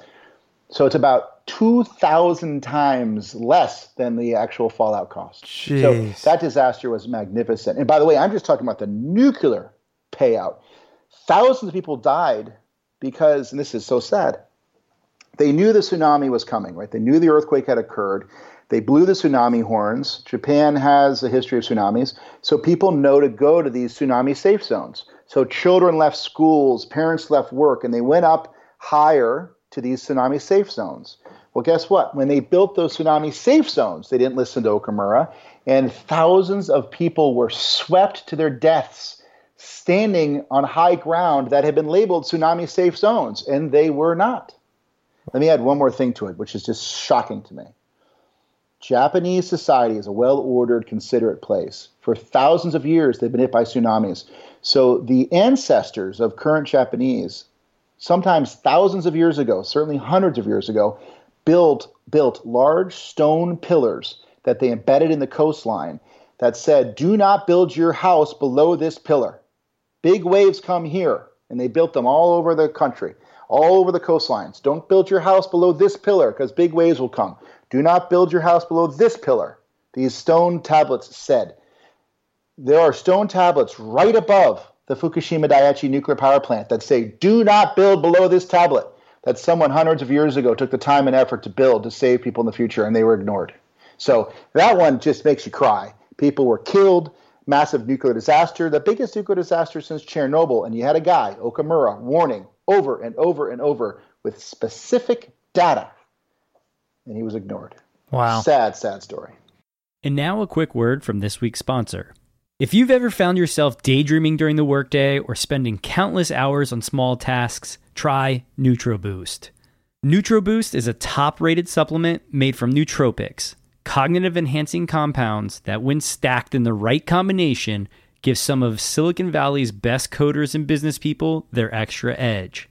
So it's about 2,000 times less than the actual fallout cost. Jeez. So that disaster was magnificent. And by the way, I'm just talking about the nuclear payout. Thousands of people died because, and this is so sad, they knew the tsunami was coming, right? They knew the earthquake had occurred. They blew the tsunami horns. Japan has a history of tsunamis. So people know to go to these tsunami safe zones. So children left schools, parents left work, and they went up higher to these tsunami safe zones. Well, guess what? When they built those tsunami safe zones, they didn't listen to Okamura, and thousands of people were swept to their deaths standing on high ground that had been labeled tsunami safe zones, and they were not. Let me add one more thing to it, which is just shocking to me. Japanese society is a well ordered, considerate place. For thousands of years, they've been hit by tsunamis. So the ancestors of current Japanese sometimes thousands of years ago, certainly hundreds of years ago, built built large stone pillars that they embedded in the coastline that said, "Do not build your house below this pillar. Big waves come here." And they built them all over the country, all over the coastlines. Don't build your house below this pillar because big waves will come. Do not build your house below this pillar. These stone tablets said. There are stone tablets right above the Fukushima Daiichi nuclear power plant that say, do not build below this tablet that someone hundreds of years ago took the time and effort to build to save people in the future, and they were ignored. So that one just makes you cry. People were killed, massive nuclear disaster, the biggest nuclear disaster since Chernobyl, and you had a guy, Okamura, warning over and over and over with specific data, and he was ignored. Wow. Sad, sad story. And now a quick word from this week's sponsor. If you've ever found yourself daydreaming during the workday or spending countless hours on small tasks, try NootroBoost. NootroBoost is a top-rated supplement made from nootropics, cognitive enhancing compounds that when stacked in the right combination give some of Silicon Valley's best coders and business people their extra edge.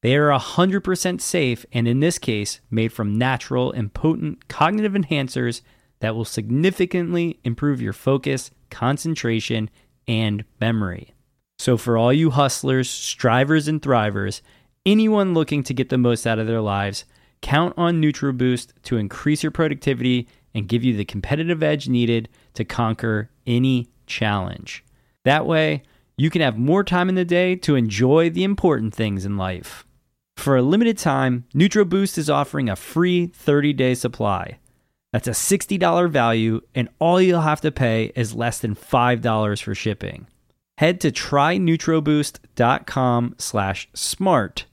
They are 100% safe and in this case made from natural and potent cognitive enhancers that will significantly improve your focus concentration, and memory. So, for all you hustlers, strivers, and thrivers, anyone looking to get the most out of their lives, count on NootroBoost to increase your productivity and give you the competitive edge needed to conquer any challenge. That way, you can have more time in the day to enjoy the important things in life. For a limited time, NootroBoost is offering a free 30-day supply. That's a $60 value, and all you'll have to pay is less than $5 for shipping. Head to trynootroboost.com slash smart.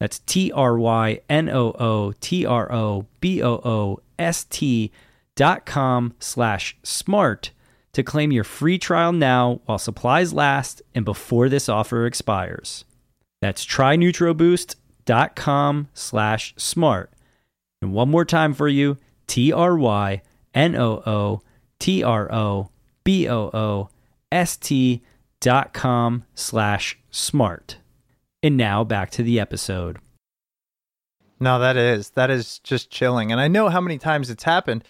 That's T-R-Y-N-O-O-T-R-O-B-O-O-S-T dot com slash smart to claim your free trial now while supplies last and before this offer expires. That's trynootroboost.com slash smart. And one more time for you, T R Y N O O T R O B O O S T dot com slash smart. And now back to the episode. No, that is that is just chilling. And I know how many times it's happened.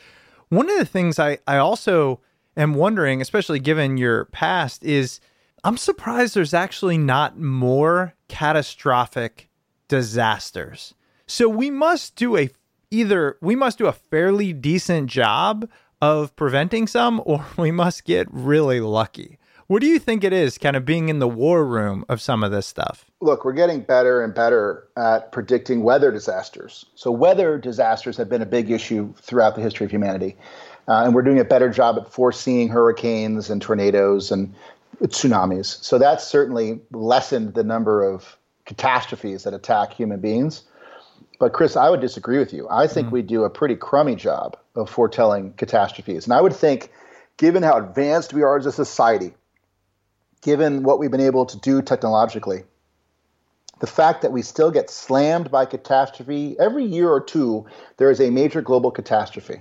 One of the things I, I also am wondering, especially given your past, is I'm surprised there's actually not more catastrophic disasters. So we must do a either we must do a fairly decent job of preventing some or *laughs* we must get really lucky. What do you think it is kind of being in the war room of some of this stuff? Look, we're getting better and better at predicting weather disasters. So, weather disasters have been a big issue throughout the history of humanity. Uh, and we're doing a better job at foreseeing hurricanes and tornadoes and tsunamis. So, that's certainly lessened the number of catastrophes that attack human beings. But, Chris, I would disagree with you. I think mm-hmm. we do a pretty crummy job of foretelling catastrophes. And I would think, given how advanced we are as a society, given what we've been able to do technologically, the fact that we still get slammed by catastrophe every year or two, there is a major global catastrophe.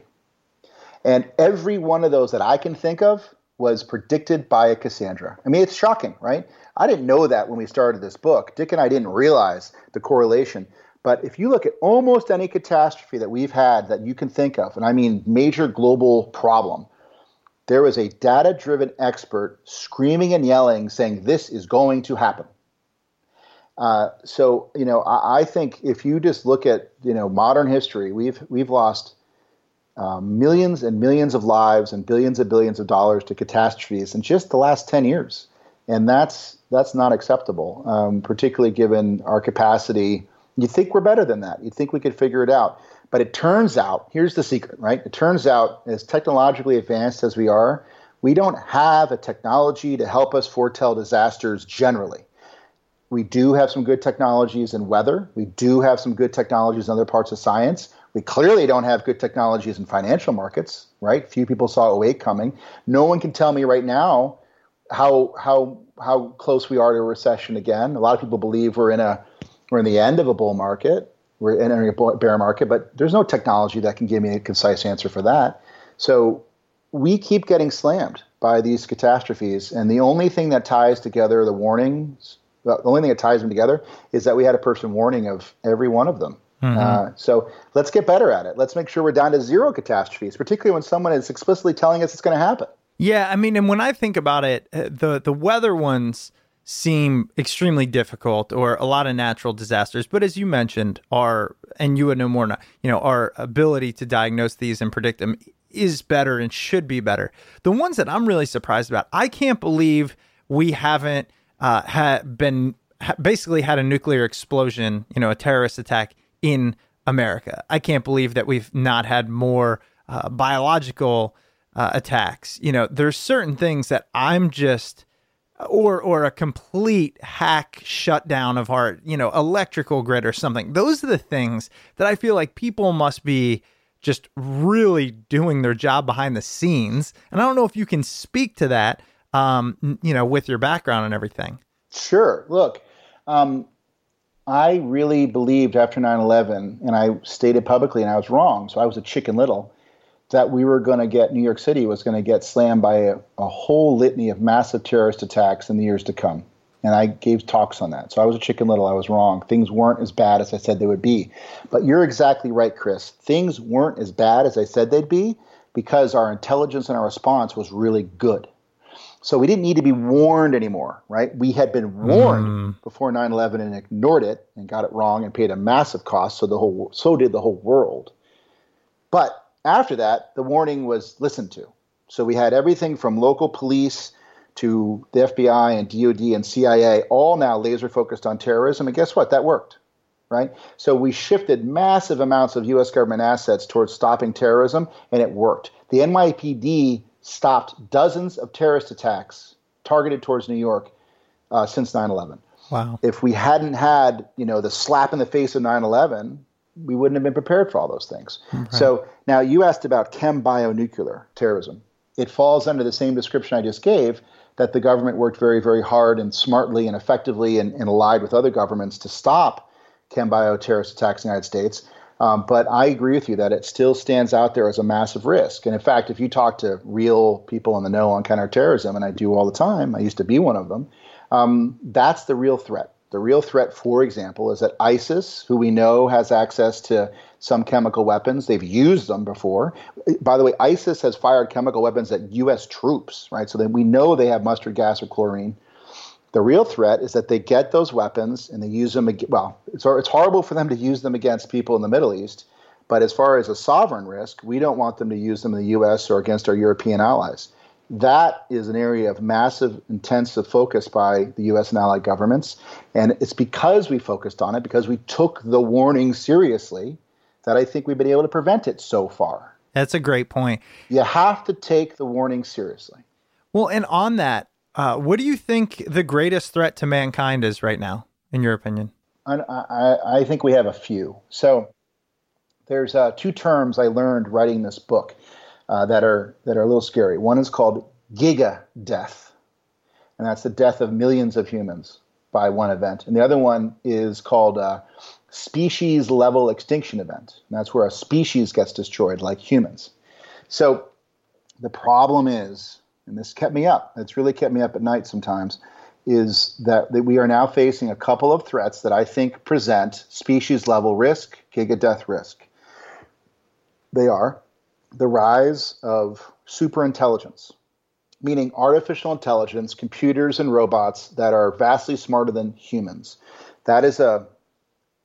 And every one of those that I can think of was predicted by a Cassandra. I mean, it's shocking, right? I didn't know that when we started this book. Dick and I didn't realize the correlation. But if you look at almost any catastrophe that we've had that you can think of, and I mean major global problem, there was a data driven expert screaming and yelling saying this is going to happen. Uh, so you know I, I, think if you just look at you know modern history we've we've lost uh, millions and millions of lives and billions and billions of dollars to catastrophes in just the last 10 years. And that's that's not acceptable um, particularly given our capacity you think we're better than that you think we could figure it out but it turns out, here's the secret, right? It turns out, as technologically advanced as we are, we don't have a technology to help us foretell disasters generally. We do have some good technologies in weather. We do have some good technologies in other parts of science. We clearly don't have good technologies in financial markets, right? Few people saw 08 coming. No one can tell me right now how how how close we are to a recession again. A lot of people believe we're in a we're in the end of a bull market we're entering a bear market, but there's no technology that can give me a concise answer for that. So we keep getting slammed by these catastrophes, and the only thing that ties together the warnings, the only thing that ties them together is that we had a person warning of every one of them. Mm-hmm. Uh, so let's get better at it. Let's make sure we're down to zero catastrophes, particularly when someone is explicitly telling us it's going to happen. Yeah, I mean, and when I think about it, uh, the the weather ones seem extremely difficult or a lot of natural disasters but as you mentioned our and you would know more you know our ability to diagnose these and predict them is better and should be better. The ones that i'm really surprised about i can't believe we haven't uh, been ha- basically had a nuclear explosion you know a terrorist attack in america. I can't believe that we've not had more uh, biological uh, attacks. You know there's certain things that i'm just or or a complete hack shutdown of our you know electrical grid or something. Those are the things that i feel like people must be just really doing their job behind the scenes. And i don't know if you can speak to that um, you know with your background and everything. Sure. Look um, i really believed after 9-11 and i stated publicly and i was wrong. So i was a chicken little that we were going to get New York City was going to get slammed by a, a, whole litany of massive terrorist attacks in the years to come. And I gave talks on that. So I was a chicken little. I was wrong. Things weren't as bad as I said they would be. But you're exactly right, Chris. Things weren't as bad as I said they'd be because our intelligence and our response was really good. So we didn't need to be warned anymore, right? We had been warned mm. before 9/11 and ignored it and got it wrong and paid a massive cost. So the whole so did the whole world. But after that, the warning was listened to. So we had everything from local police to the FBI and DOD and CIA, all now laser focused on terrorism. And guess what? That worked, right? So we shifted massive amounts of U.S. government assets towards stopping terrorism, and it worked. The NYPD stopped dozens of terrorist attacks targeted towards New York uh, since 9/11. Wow! If we hadn't had, you know, the slap in the face of 9/11, we wouldn't have been prepared for all those things. Right. So now you asked about chem bionuclear terrorism. It falls under the same description I just gave that the government worked very, very hard and smartly and effectively and, and allied with other governments to stop chem bio terrorist attacks in the United States. Um, but I agree with you that it still stands out there as a massive risk. And in fact, if you talk to real people in the know on counterterrorism, and I do all the time, I used to be one of them, um, that's the real threat. The real threat, for example, is that ISIS, who we know has access to some chemical weapons, they've used them before. By the way, ISIS has fired chemical weapons at U.S. troops, right? So then we know they have mustard gas or chlorine. The real threat is that they get those weapons and they use them. Well, it's, it's horrible for them to use them against people in the Middle East. But as far as a sovereign risk, we don't want them to use them in the U.S. or against our European allies. That is an area of massive, intensive focus by the U.S. and allied governments. And it's because we focused on it, because we took the warning seriously, that I think we've been able to prevent it so far. That's a great point. You have to take the warning seriously. Well, and on that, uh, what do you think the greatest threat to mankind is right now, in your opinion? I, I, I think we have a few. So there's uh, two terms I learned writing this book uh, that are that are a little scary. One is called giga death, and that's the death of millions of humans by one event. And the other one is called uh, species level extinction event. And that's where a species gets destroyed, like humans. So the problem is, and this kept me up. It's really kept me up at night sometimes. Is that, that we are now facing a couple of threats that I think present species level risk, giga death risk. They are the rise of superintelligence, meaning artificial intelligence, computers and robots that are vastly smarter than humans. That is a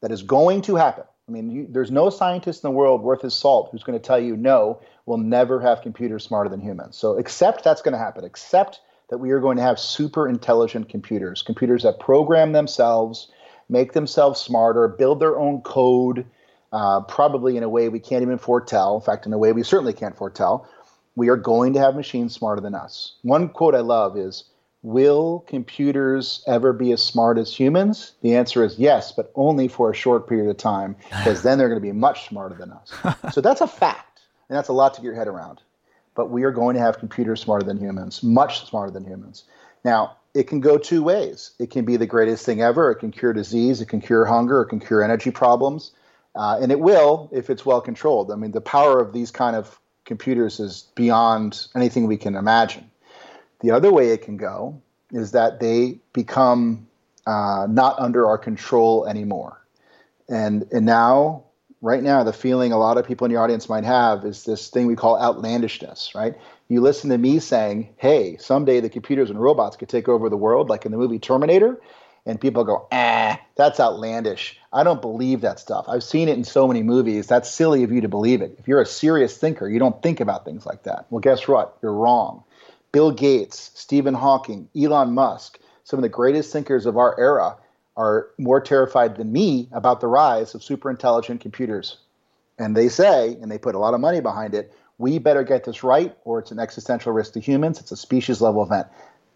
that is going to happen. I mean, you, there's no scientist in the world worth his salt who's going to tell you no, we'll never have computers smarter than humans. So accept that's going to happen. Accept that we are going to have super intelligent computers, computers that program themselves, make themselves smarter, build their own code, uh, probably in a way we can't even foretell. In fact, in a way we certainly can't foretell. We are going to have machines smarter than us. One quote I love is Will computers ever be as smart as humans? The answer is yes, but only for a short period of time, because then they're going to be much smarter than us. *laughs* so that's a fact, and that's a lot to get your head around. But we are going to have computers smarter than humans, much smarter than humans. Now, it can go two ways. It can be the greatest thing ever. It can cure disease, it can cure hunger, it can cure energy problems, uh, and it will if it's well controlled. I mean, the power of these kind of computers is beyond anything we can imagine. The other way it can go is that they become uh, not under our control anymore. And, and now, right now, the feeling a lot of people in your audience might have is this thing we call outlandishness, right? You listen to me saying, hey, someday the computers and robots could take over the world, like in the movie Terminator. And people go, ah, that's outlandish. I don't believe that stuff. I've seen it in so many movies. That's silly of you to believe it. If you're a serious thinker, you don't think about things like that. Well, guess what? You're wrong. Bill Gates, Stephen Hawking, Elon Musk, some of the greatest thinkers of our era are more terrified than me about the rise of super intelligent computers. And they say, and they put a lot of money behind it, we better get this right or it's an existential risk to humans. It's a species level event.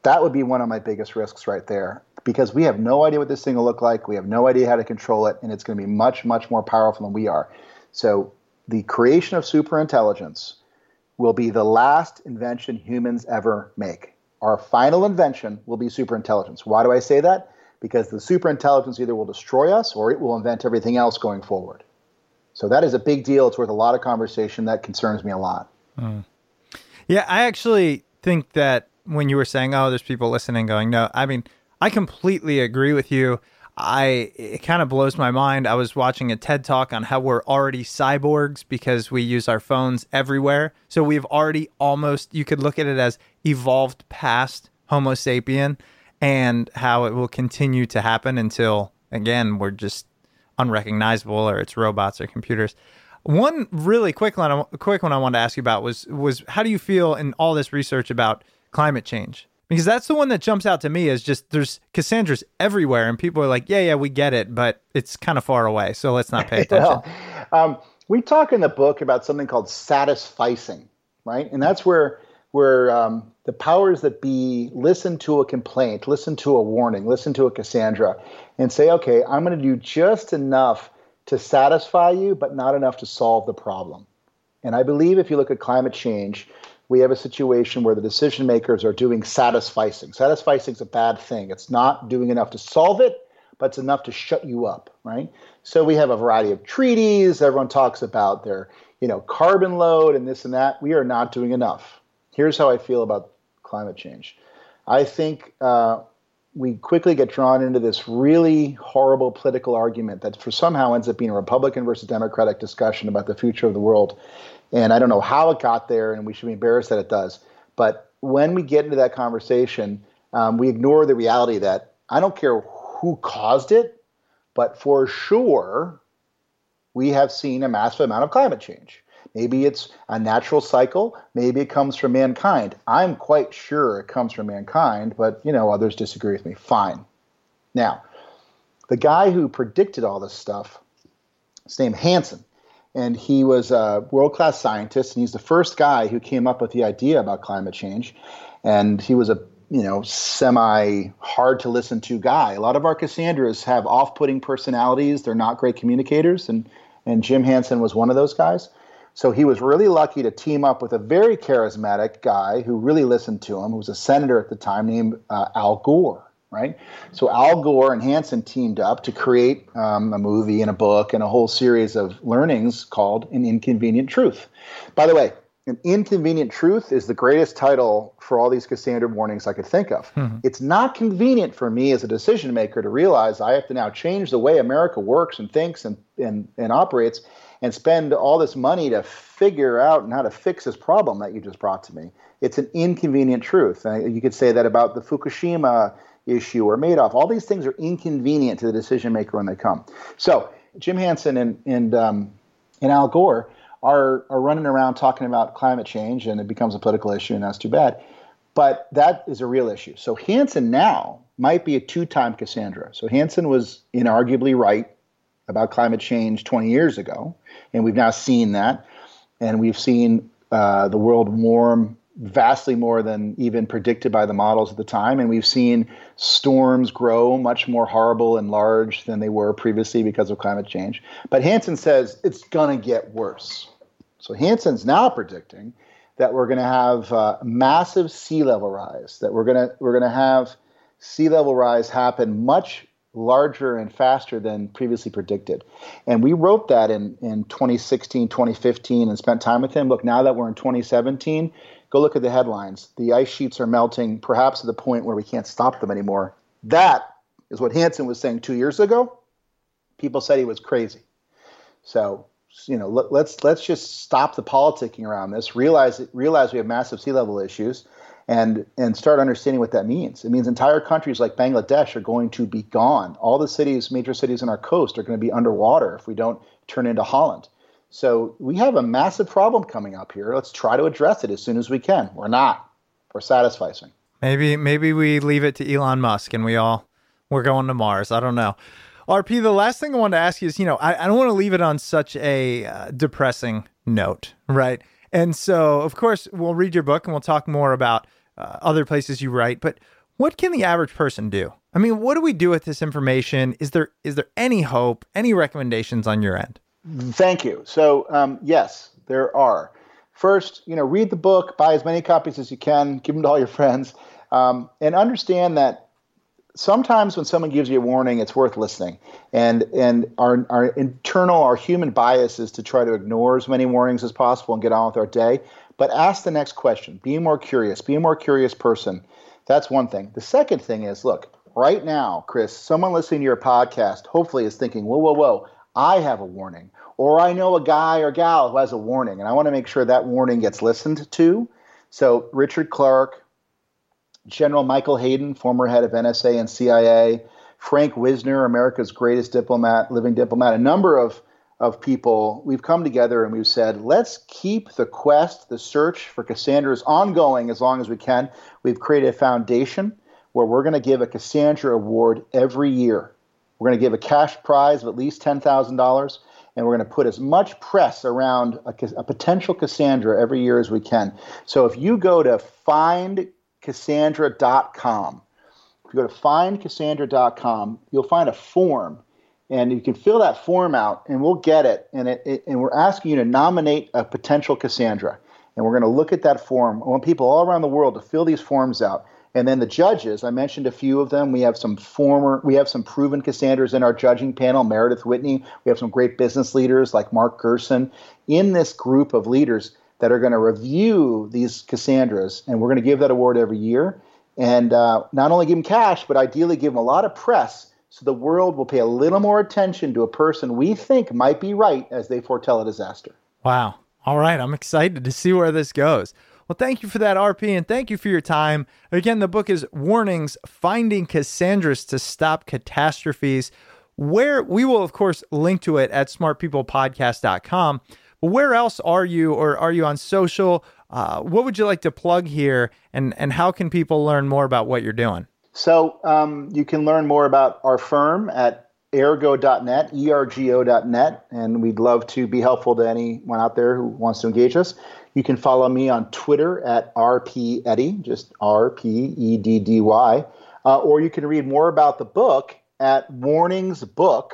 That would be one of my biggest risks right there because we have no idea what this thing will look like. We have no idea how to control it, and it's going to be much, much more powerful than we are. So, the creation of superintelligence will be the last invention humans ever make. Our final invention will be superintelligence. Why do I say that? Because the superintelligence either will destroy us or it will invent everything else going forward. So that is a big deal. It's worth a lot of conversation. That concerns me a lot. Mm. Yeah, I actually think that when you were saying, "Oh, there's people listening," going, "No," I mean, I completely agree with you. I it kind of blows my mind. I was watching a TED talk on how we're already cyborgs because we use our phones everywhere. So we've already almost you could look at it as evolved past Homo sapien and how it will continue to happen until again we're just unrecognizable or it's robots or computers. One really quick one, quick one I wanted to ask you about was was how do you feel in all this research about climate change? Because that's the one that jumps out to me is just there's Cassandras everywhere, and people are like, yeah, yeah, we get it, but it's kind of far away, so let's not pay *laughs* attention. um, we talk in the book about something called satisficing, right? And that's where where um, the powers that be listen to a complaint, listen to a warning, listen to a Cassandra, and say, okay, I'm going to do just enough to satisfy you, but not enough to solve the problem. And I believe if you look at climate change, we have a situation where the decision makers are doing satisficing. Satisficing is a bad thing. It's not doing enough to solve it, but it's enough to shut you up, right? So we have a variety of treaties. Everyone talks about their, you know, carbon load and this and that. We are not doing enough. Here's how I feel about climate change. I think uh, we quickly get drawn into this really horrible political argument that for somehow ends up being a Republican versus Democratic discussion about the future of the world. And I don't know how it got there, and we should be embarrassed that it does. But when we get into that conversation, um, we ignore the reality that I don't care who caused it, but for sure, we have seen a massive amount of climate change. Maybe it's a natural cycle. Maybe it comes from mankind. I'm quite sure it comes from mankind, but you know others disagree with me. Fine. Now, the guy who predicted all this stuff, his name Hansen, and he was a world-class scientist, and he's the first guy who came up with the idea about climate change. And he was a you know semi hard to listen to guy. A lot of our Cassandras have off-putting personalities. They're not great communicators, and and Jim Hansen was one of those guys. So he was really lucky to team up with a very charismatic guy who really listened to him, who was a senator at the time named uh, Al Gore. Right, so Al Gore and Hansen teamed up to create um, a movie and a book and a whole series of learnings called "An Inconvenient Truth." By the way, "An Inconvenient Truth" is the greatest title for all these Cassandra warnings I could think of. Mm-hmm. It's not convenient for me as a decision maker to realize I have to now change the way America works and thinks and and, and operates and spend all this money to figure out and how to fix this problem that you just brought to me. It's an inconvenient truth. you could say that about the Fukushima issue or Madoff. All these things are inconvenient to the decision maker when they come. So Jim Hansen and and um, and Al Gore are are running around talking about climate change, and it becomes a political issue, and that's too bad. But that is a real issue. So Hansen now might be a two-time Cassandra. So Hansen was inarguably right about climate change 20 years ago, and we've now seen that, and we've seen uh, the world warm vastly more than even predicted by the models at the time, and we've seen storms grow much more horrible and large than they were previously because of climate change. But Hansen says it's going to get worse. So Hansen's now predicting that we're going to have uh, massive sea level rise, that we're going to we're going to have sea level rise happen much larger and faster than previously predicted. And we wrote that in, in 2016, 2015, and spent time with him. Look, now that we're in 2017, go look at the headlines. The ice sheets are melting, perhaps to the point where we can't stop them anymore. That is what Hansen was saying two years ago. People said he was crazy. So, you know, let, let's let's just stop the politicking around this. Realize realize we have massive sea level issues and and start understanding what that means. It means entire countries like Bangladesh are going to be gone. All the cities, major cities on our coast, are going to be underwater if we don't turn into Holland. So we have a massive problem coming up here. Let's try to address it as soon as we can. We're not. We're satisficing. Maybe maybe we leave it to Elon Musk and we all we're going to Mars. I don't know. RP, the last thing I want to ask you is, you know, I, I don't want to leave it on such a uh, depressing note, right? And so, of course, we'll read your book and we'll talk more about uh, other places you write. But what can the average person do? I mean, what do we do with this information? Is there is there any hope? Any recommendations on your end? Thank you. So um, yes, there are. First, you know, read the book, buy as many copies as you can, give them to all your *laughs* friends, um, and understand that sometimes when someone gives you a warning, it's worth listening. And and our our internal, our human bias is to try to ignore as many warnings as possible and get on with our day. But ask the next question. Be more curious. Be a more curious person. That's one thing. The second thing is, look, right now, Chris, someone listening to your podcast hopefully is thinking, whoa, whoa, whoa, I have a warning. Or I know a guy or gal who has a warning, and I want to make sure that warning gets listened to. So Richard Clarke, General Michael Hayden, former head of NSA and CIA, Frank Wisner, America's greatest diplomat, living diplomat, a number of, of people, we've come together and we've said, let's keep the quest, the search for Cassandra's ongoing as long as we can. We've created a foundation where we're going to give a Cassandra Award every year. We're going to give a cash prize of at least $10,000 and we're going to put as much press around a, a, potential Cassandra every year as we can. So if you go to find findcassandra.com. If you go to findcassandra.com, you'll find a form, and you can fill that form out, and we'll get it. And, it, it and we're asking you to nominate a potential Cassandra. And we're going to look at that form. I want people all around the world to fill these forms out. And then the judges, I mentioned a few of them. We have some former, we have some proven Cassandras in our judging panel, Meredith Whitney. We have some great business leaders like Mark Gerson. In this group of leaders, that are going to review these Cassandras, and we're going to give that award every year. And uh, not only give them cash, but ideally give them a lot of press so the world will pay a little more attention to a person we think might be right as they foretell a disaster. Wow. All right. I'm excited to see where this goes. Well, thank you for that, RP, and thank you for your time. Again, the book is Warnings Finding Cassandras to Stop Catastrophes. Where we will, of course, link to it at smartpeoplepodcast.com. Where else are you, or are you on social? Uh, what would you like to plug here, and, and how can people learn more about what you're doing? So um, you can learn more about our firm at ergo.net, ergo.net, and we'd love to be helpful to anyone out there who wants to engage us. You can follow me on Twitter at rpeddy, just R P E D D Y, uh, or you can read more about the book at warningsbook,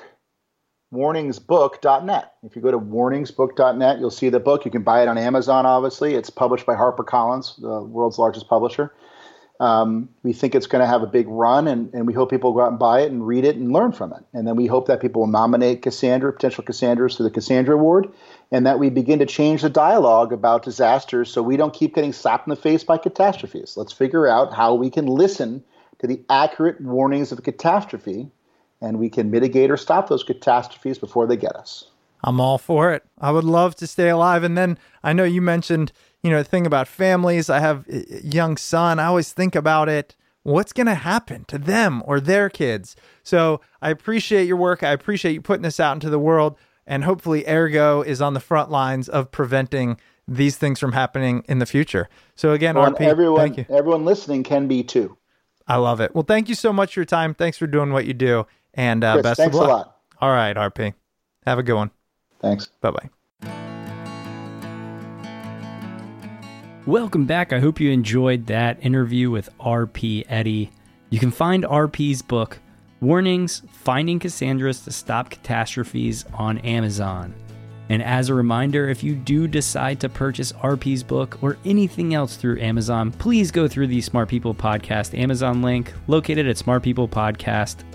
warningsbook.net. If you go to warningsbook.net, you'll see the book. You can buy it on Amazon, obviously. It's published by HarperCollins, the world's largest publisher. Um, we think it's going to have a big run, and, and we hope people go out and buy it and read it and learn from it. And then we hope that people will nominate Cassandra, potential Cassandras, to the Cassandra Award, and that we begin to change the dialogue about disasters so we don't keep getting slapped in the face by catastrophes. Let's figure out how we can listen to the accurate warnings of catastrophe, and we can mitigate or stop those catastrophes before they get us. I'm all for it. I would love to stay alive. And then I know you mentioned you know, the thing about families, I have a young son. I always think about it. What's going to happen to them or their kids? So I appreciate your work. I appreciate you putting this out into the world. And hopefully, Ergo is on the front lines of preventing these things from happening in the future. So again, well, RP, everyone, thank you. everyone listening can be too. I love it. Well, thank you so much for your time. Thanks for doing what you do, and uh, Chris, best thanks of luck. a lot. All right, RP. Have a good one. Thanks. Bye bye. Welcome back. I hope you enjoyed that interview with RP Eddy. You can find RP's book, Warnings Finding Cassandras to Stop Catastrophes, on Amazon. And as a reminder, if you do decide to purchase RP's book or anything else through Amazon, please go through the Smart People Podcast Amazon link located at smartpeoplepodcast.com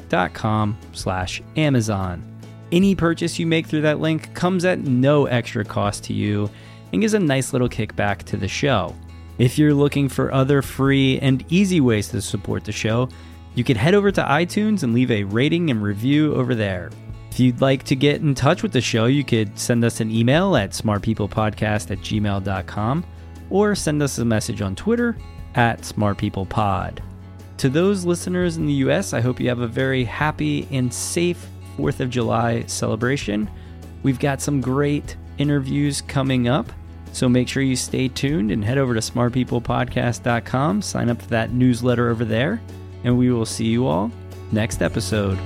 slash Amazon. Any purchase you make through that link comes at no extra cost to you and gives a nice little kickback to the show. If you're looking for other free and easy ways to support the show, you can head over to iTunes and leave a rating and review over there. If you'd like to get in touch with the show, you could send us an email at smartpeoplepodcast at gmail.com or send us a message on Twitter at smartpeoplepod. To those listeners in the US, I hope you have a very happy and safe 4th of July celebration. We've got some great interviews coming up. So make sure you stay tuned and head over to smartpeoplepodcast.com, sign up for that newsletter over there, and we will see you all next episode.